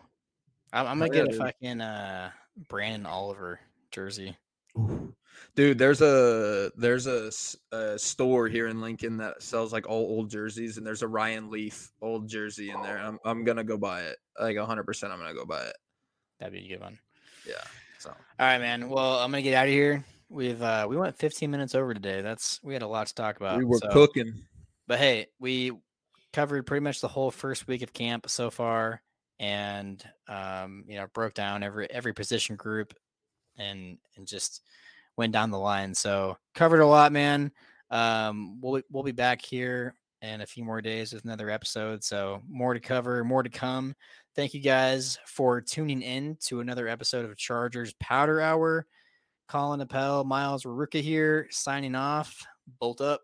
I'm, I'm gonna yeah, get a dude. fucking uh Branden Oliver jersey. Dude, there's a there's a store here in Lincoln that sells like all old jerseys, and there's a Ryan Leaf old jersey in there. I'm I'm gonna go buy it. Like 100, percent I'm gonna go buy it. That'd be a good one. Yeah. So All right, man. Well, I'm gonna get out of here. We've uh we went 15 minutes over today. That's we had a lot to talk about. we were so- cooking. but hey, we covered pretty much the whole first week of camp so far, and um, you know, broke down every every position group, and and just went down the line. So covered a lot, man. Um, we'll we'll be back here in a few more days with another episode. So more to cover, more to come. Thank you guys for tuning in to another episode of Chargers Powder Hour. Colin Appel, Miles Ruka here, signing off. Bolt up.